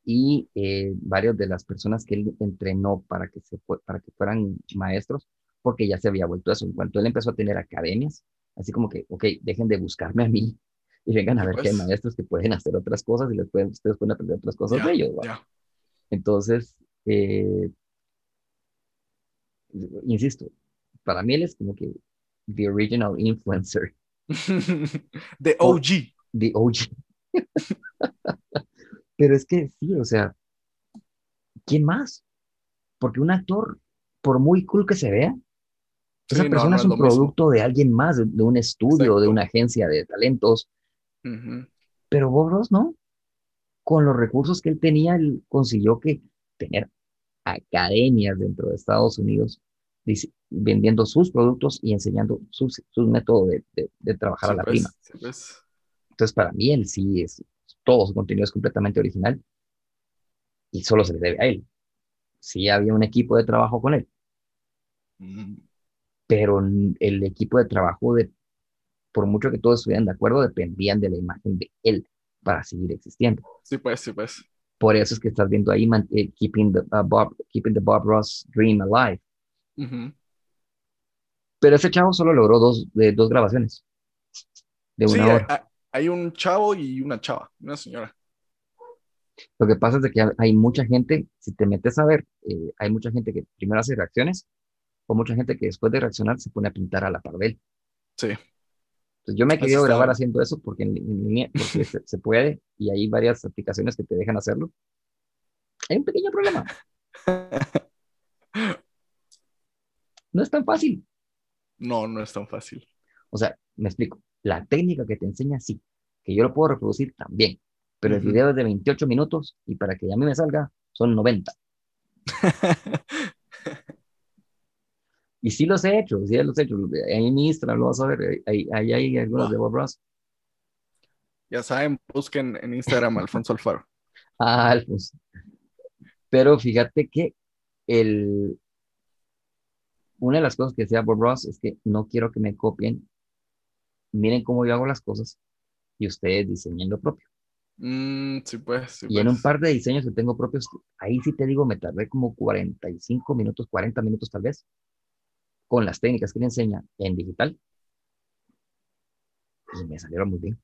Y eh, varias de las personas que él entrenó para que, se para que fueran maestros, porque ya se había vuelto eso. En cuanto él empezó a tener academias, así como que, ok, dejen de buscarme a mí y vengan a ver pues. que hay maestros que pueden hacer otras cosas y les pueden, ustedes pueden aprender otras cosas ya, de ellos. ya. Entonces, eh, insisto, para mí él es como que the original influencer. the OG. The OG. Pero es que sí, o sea, ¿quién más? Porque un actor, por muy cool que se vea, esa Sí, persona no es es un mismo. producto de alguien más, de, de un estudio, de una agencia de talentos. Pero Bob Ross no. Con los recursos que él tenía, él consiguió que tener academias dentro de Estados Unidos dice- vendiendo sus productos y enseñando sus, sus métodos de, de- de trabajar Sí, a la pues, prima. sí, pues. Entonces, para mí, él sí es, todo su contenido es completamente original y solo se le debe a él. Sí había un equipo de trabajo con él, Mm. Pero el equipo de trabajo, de, por mucho que todos estuvieran de acuerdo, dependían de la imagen de él para seguir existiendo. Sí, pues, sí, pues. Por eso es que estás viendo ahí, man- eh, keeping, the, uh, Bob, keeping the Bob Ross Dream Alive. Ujú. Pero ese chavo solo logró dos, de, dos grabaciones de una Sí, hay, hora. hay- hay un chavo y una chava, una señora. Lo que pasa es de que hay mucha gente, si te metes a ver, eh, hay mucha gente que primero hace reacciones o mucha gente que después de reaccionar se pone a pintar a la par de él. Sí. Entonces yo me he querido grabar haciendo eso porque en, en línea porque se, se puede y hay varias aplicaciones que te dejan hacerlo. Hay un pequeño problema. No es tan fácil. No, no es tan fácil. O sea, me explico. La técnica que te enseña, sí. Que yo lo puedo reproducir también. Pero el video es de 28 minutos y para que a mí me salga son 90. Y sí los he hecho, sí los he hecho. Ahí en Instagram lo vas a ver. Ahí, ahí hay algunos Va. de Bob Ross. Ya saben, busquen en Instagram Alfonso Alfaro. Ah, Alfonso. Pero fíjate que el, una de las cosas que decía Bob Ross es que no quiero que me copien. Miren cómo yo hago las cosas y ustedes diseñen lo propio. Mm, sí, pues. Sí, Y en un pues. par de diseños que tengo propios, ahí sí te digo, me tardé como 45 minutos, 40 minutos tal vez, con las técnicas que le enseña en digital. Y me salieron muy bien.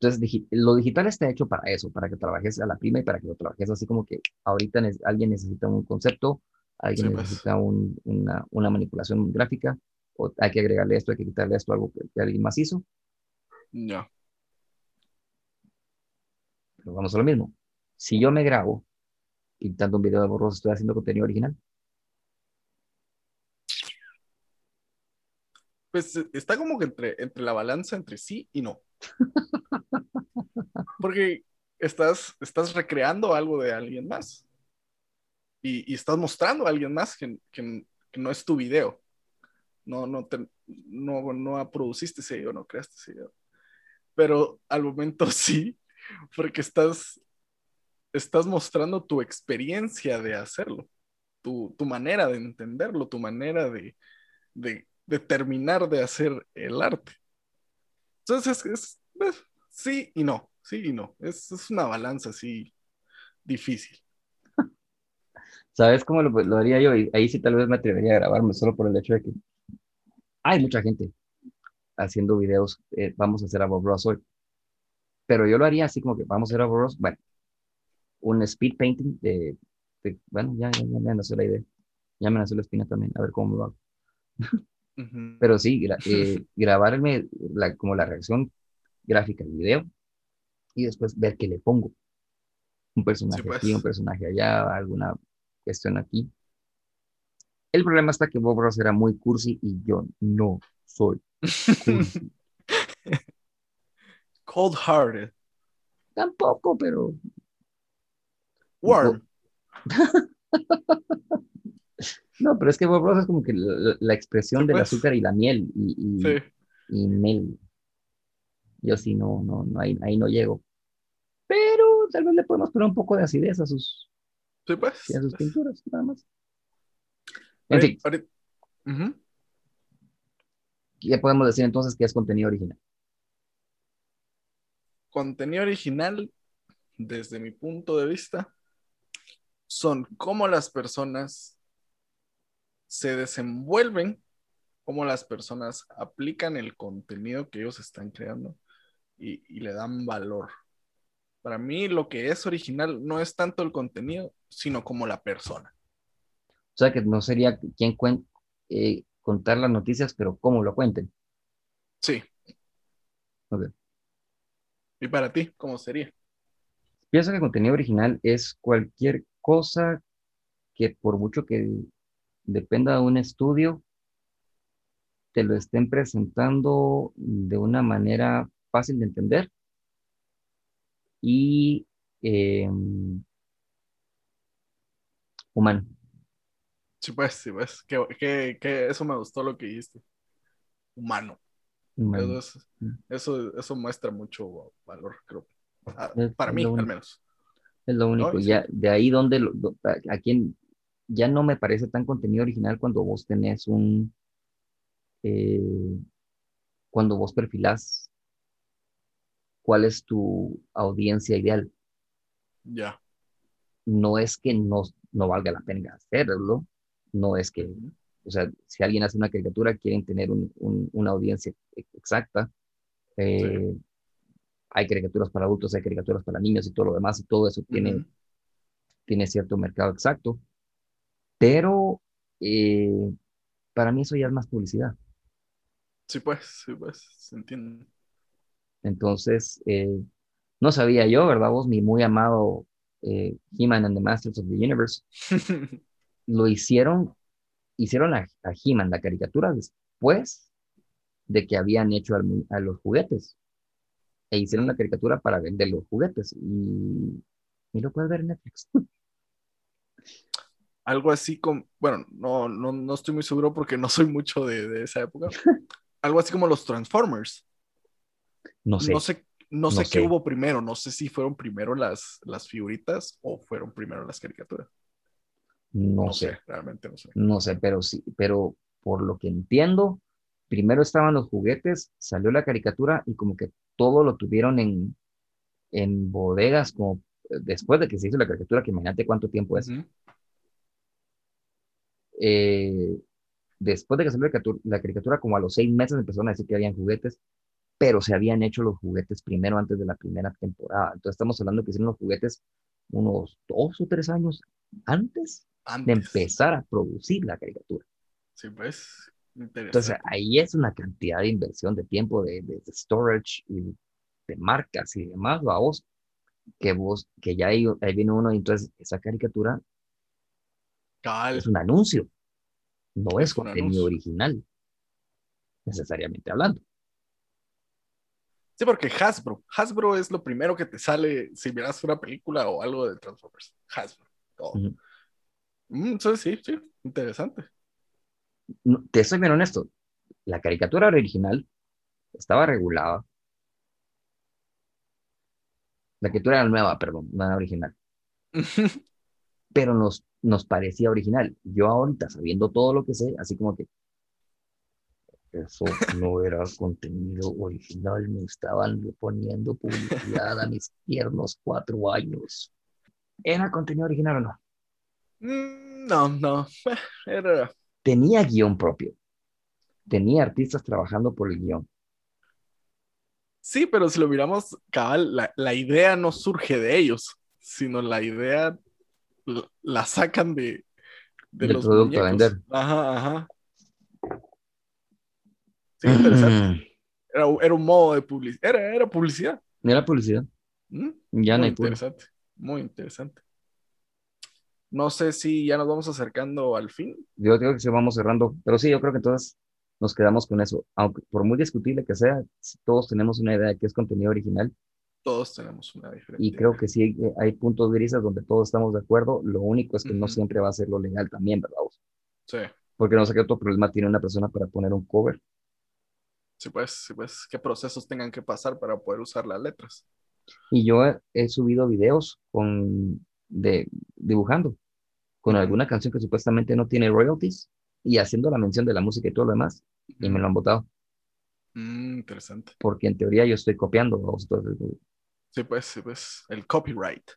Entonces, digi- lo digital está hecho para eso, para que trabajes a la prima y para que lo trabajes así como que ahorita ne- alguien necesita un concepto, alguien Sí, pues. necesita un- una, una manipulación gráfica, o hay que agregarle esto, hay que quitarle esto, algo que, que alguien más hizo, Ya. pero vamos a lo mismo. Si yo me grabo pintando un video de borroso, estoy haciendo contenido original. Pues eh, está como que entre, entre la balanza entre sí y no. Porque estás, estás recreando algo de alguien más. Y, y estás mostrando a alguien más que, que- que no es tu video. no, no, te, no, no produciste ese video, no creaste ese video. Pero al momento sí, porque estás, estás mostrando tu experiencia de hacerlo, tu, tu manera de entenderlo, tu manera de, de, de, terminar de hacer el arte. Entonces, es, es, sí y no, sí y no. Es, es una balanza así difícil. ¿Sabes cómo lo, lo, haría yo? Ahí sí tal vez me atrevería a grabarme solo por el hecho de que hay mucha gente haciendo videos, eh, vamos a hacer a Bob Ross hoy. Pero yo lo haría así como que vamos a hacer a Bob Ross, bueno, un speed painting de, de bueno, ya, ya, ya, me nació la idea. Ya me nació la espina también, a ver cómo lo hago. Uh -huh. Pero sí, gra eh, grabarme la, como la reacción gráfica del video y después ver qué le pongo. Un personaje sí, pues. aquí, un personaje allá, alguna cuestión aquí. El problema está que Bob Ross era muy cursi y yo no soy cursi. Cold hearted. Tampoco, pero. Warm. no, pero es que Bob Ross es como que la, la expresión sí, del pues. azúcar y la miel y, y, sí. y miel. Yo sí no, no, no ahí, ahí no llego. Pero tal vez le podemos poner un poco de acidez a sus, sí, pues. a sus pinturas, nada más. En fin. Uh -huh. ¿Qué podemos decir entonces que es contenido original? Contenido original, desde mi punto de vista, son cómo las personas se desenvuelven, cómo las personas aplican el contenido que ellos están creando y, y le dan valor. Para mí lo que es original no es tanto el contenido, sino como la persona. O sea, que no sería quien cuen eh, contar las noticias, pero cómo lo cuenten. Sí. Okay. ¿Y para ti, cómo sería? Pienso que el contenido original es cualquier cosa que por mucho que dependa de un estudio, te lo estén presentando de una manera fácil de entender y eh, humano. Sí, pues, sí, pues, que, que, que, eso me gustó lo que dijiste. Humano. humano. Eso, eso, eso, muestra mucho valor, creo. Ah, para mí, al menos. Es lo único. ¿No? Ya, de ahí donde, lo, a quien ya no me parece tan contenido original cuando vos tenés un, eh, cuando vos perfilás cuál es tu audiencia ideal. Ya. No es que no, no valga la pena hacerlo, no es que, o sea, si alguien hace una caricatura, quieren tener un, un, una audiencia exacta. Eh, sí. Hay caricaturas para adultos, hay caricaturas para niños y todo lo demás, y todo eso tiene, uh -huh. tiene cierto mercado exacto. Pero eh, para mí eso ya es más publicidad. Sí, pues, sí, pues, se entiende. Entonces, eh, no sabía yo, ¿verdad? Vos, mi muy amado eh, He-Man and the Masters of the Universe, lo hicieron, hicieron a, a He-Man la caricatura después de que habían hecho al, a los juguetes. E hicieron la caricatura para vender los juguetes. Y, y lo puedes ver en Netflix. Algo así como, bueno, no, no, no estoy muy seguro porque no soy mucho de, de esa época. Algo así como los Transformers. No sé. No sé, no sé no qué sé. hubo primero. No sé si fueron primero las, las figuritas o fueron primero las caricaturas. No, no sé. sé. Realmente no sé. No sé, pero sí, pero por lo que entiendo, primero estaban los juguetes, salió la caricatura y como que todo lo tuvieron en, en bodegas como después de que se hizo la caricatura, que imagínate cuánto tiempo es. Uh -huh. Eh, después de que salió la caricatura, como a los seis meses empezaron a decir que habían juguetes, pero se habían hecho los juguetes primero antes de la primera temporada. Entonces estamos hablando que hicieron los juguetes unos dos o tres años antes, antes. de empezar a producir la caricatura. Sí, pues. Entonces ahí es una cantidad de inversión de tiempo, de, de, de storage y de marcas y demás, a vos, que vos, que ya ahí, ahí viene uno y entonces esa caricatura Es un anuncio, no es, es contenido original, necesariamente hablando. Sí, porque Hasbro, Hasbro es lo primero que te sale si miras una película o algo de Transformers. Hasbro. Todo. Uh -huh. mm, sí, sí, sí, interesante. No, te soy bien honesto, la caricatura original estaba regulada. La caricatura era nueva, perdón, no era original. Pero nos, nos parecía original. Yo ahorita, sabiendo todo lo que sé, así como que eso no era contenido original, me estaban poniendo publicidad a mis tiernos cuatro años. ¿Era contenido original o no? Mm, no, no. Era... Tenía guion propio. Tenía artistas trabajando por el guion. Sí, pero si lo miramos, cabal, la, la idea no surge de ellos, sino la idea la, sacan de, de los producto a vender. Ajá, ajá. Sí, interesante. Era, era, un modo de publicidad. Era, era publicidad. Era publicidad. ¿Mm? Ya no hay interesante. Muy interesante. No sé si ya nos vamos acercando al fin. Yo creo que se vamos cerrando, pero sí, yo creo que entonces nos quedamos con eso. Aunque por muy discutible que sea, todos tenemos una idea de que es contenido original. Todos tenemos una diferente. Y creo que sí hay puntos grises donde todos estamos de acuerdo. Lo único es que no siempre va a ser lo legal también, ¿verdad? Sí. Porque no sé qué otro problema tiene una persona para poner un cover. Sí, pues, sí, pues, qué procesos tengan que pasar para poder usar las letras. Y yo he, subido videos con, de, dibujando con alguna canción que supuestamente no tiene royalties y haciendo la mención de la música y todo lo demás, y me lo han votado. Mm, interesante. Porque en teoría yo estoy copiando. Sí, pues, sí, pues, el copyright.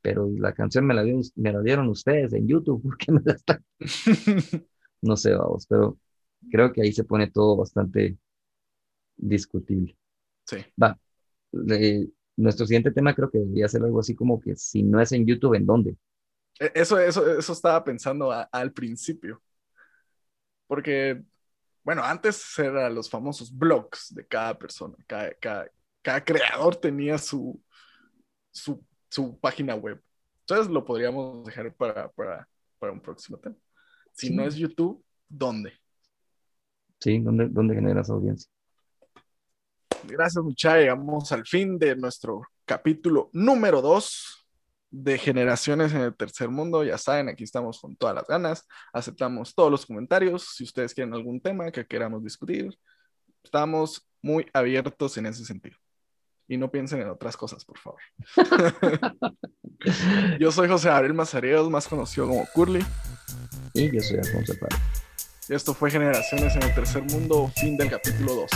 Pero la canción me la, dieron, me la dieron ustedes en YouTube, ¿por qué me la están? no sé, vamos, pero creo que ahí se pone todo bastante discutible. Sí. Va. nuestro siguiente tema creo que debería ser algo así como que si no es en YouTube, ¿en dónde? E, eso, eso, eso estaba pensando al principio. Porque, bueno, antes eran los famosos blogs de cada persona. Cada, cada, creador tenía su, su, su, página web. Entonces lo podríamos dejar para, para, para un próximo tema. Si no es YouTube, ¿dónde? Sí, ¿dónde, dónde generas audiencia? Gracias, muchachos. Llegamos al fin de nuestro capítulo número 2 de Generaciones en el Tercer Mundo. Ya saben, aquí estamos con todas las ganas. Aceptamos todos los comentarios. Si ustedes quieren algún tema que queramos discutir, estamos muy abiertos en ese sentido. Y no piensen en otras cosas, por favor. yo soy José Gabriel Mazareos, más conocido como Curly. Y yo soy Alfonso Y esto fue Generaciones en el Tercer Mundo, fin del capítulo 2.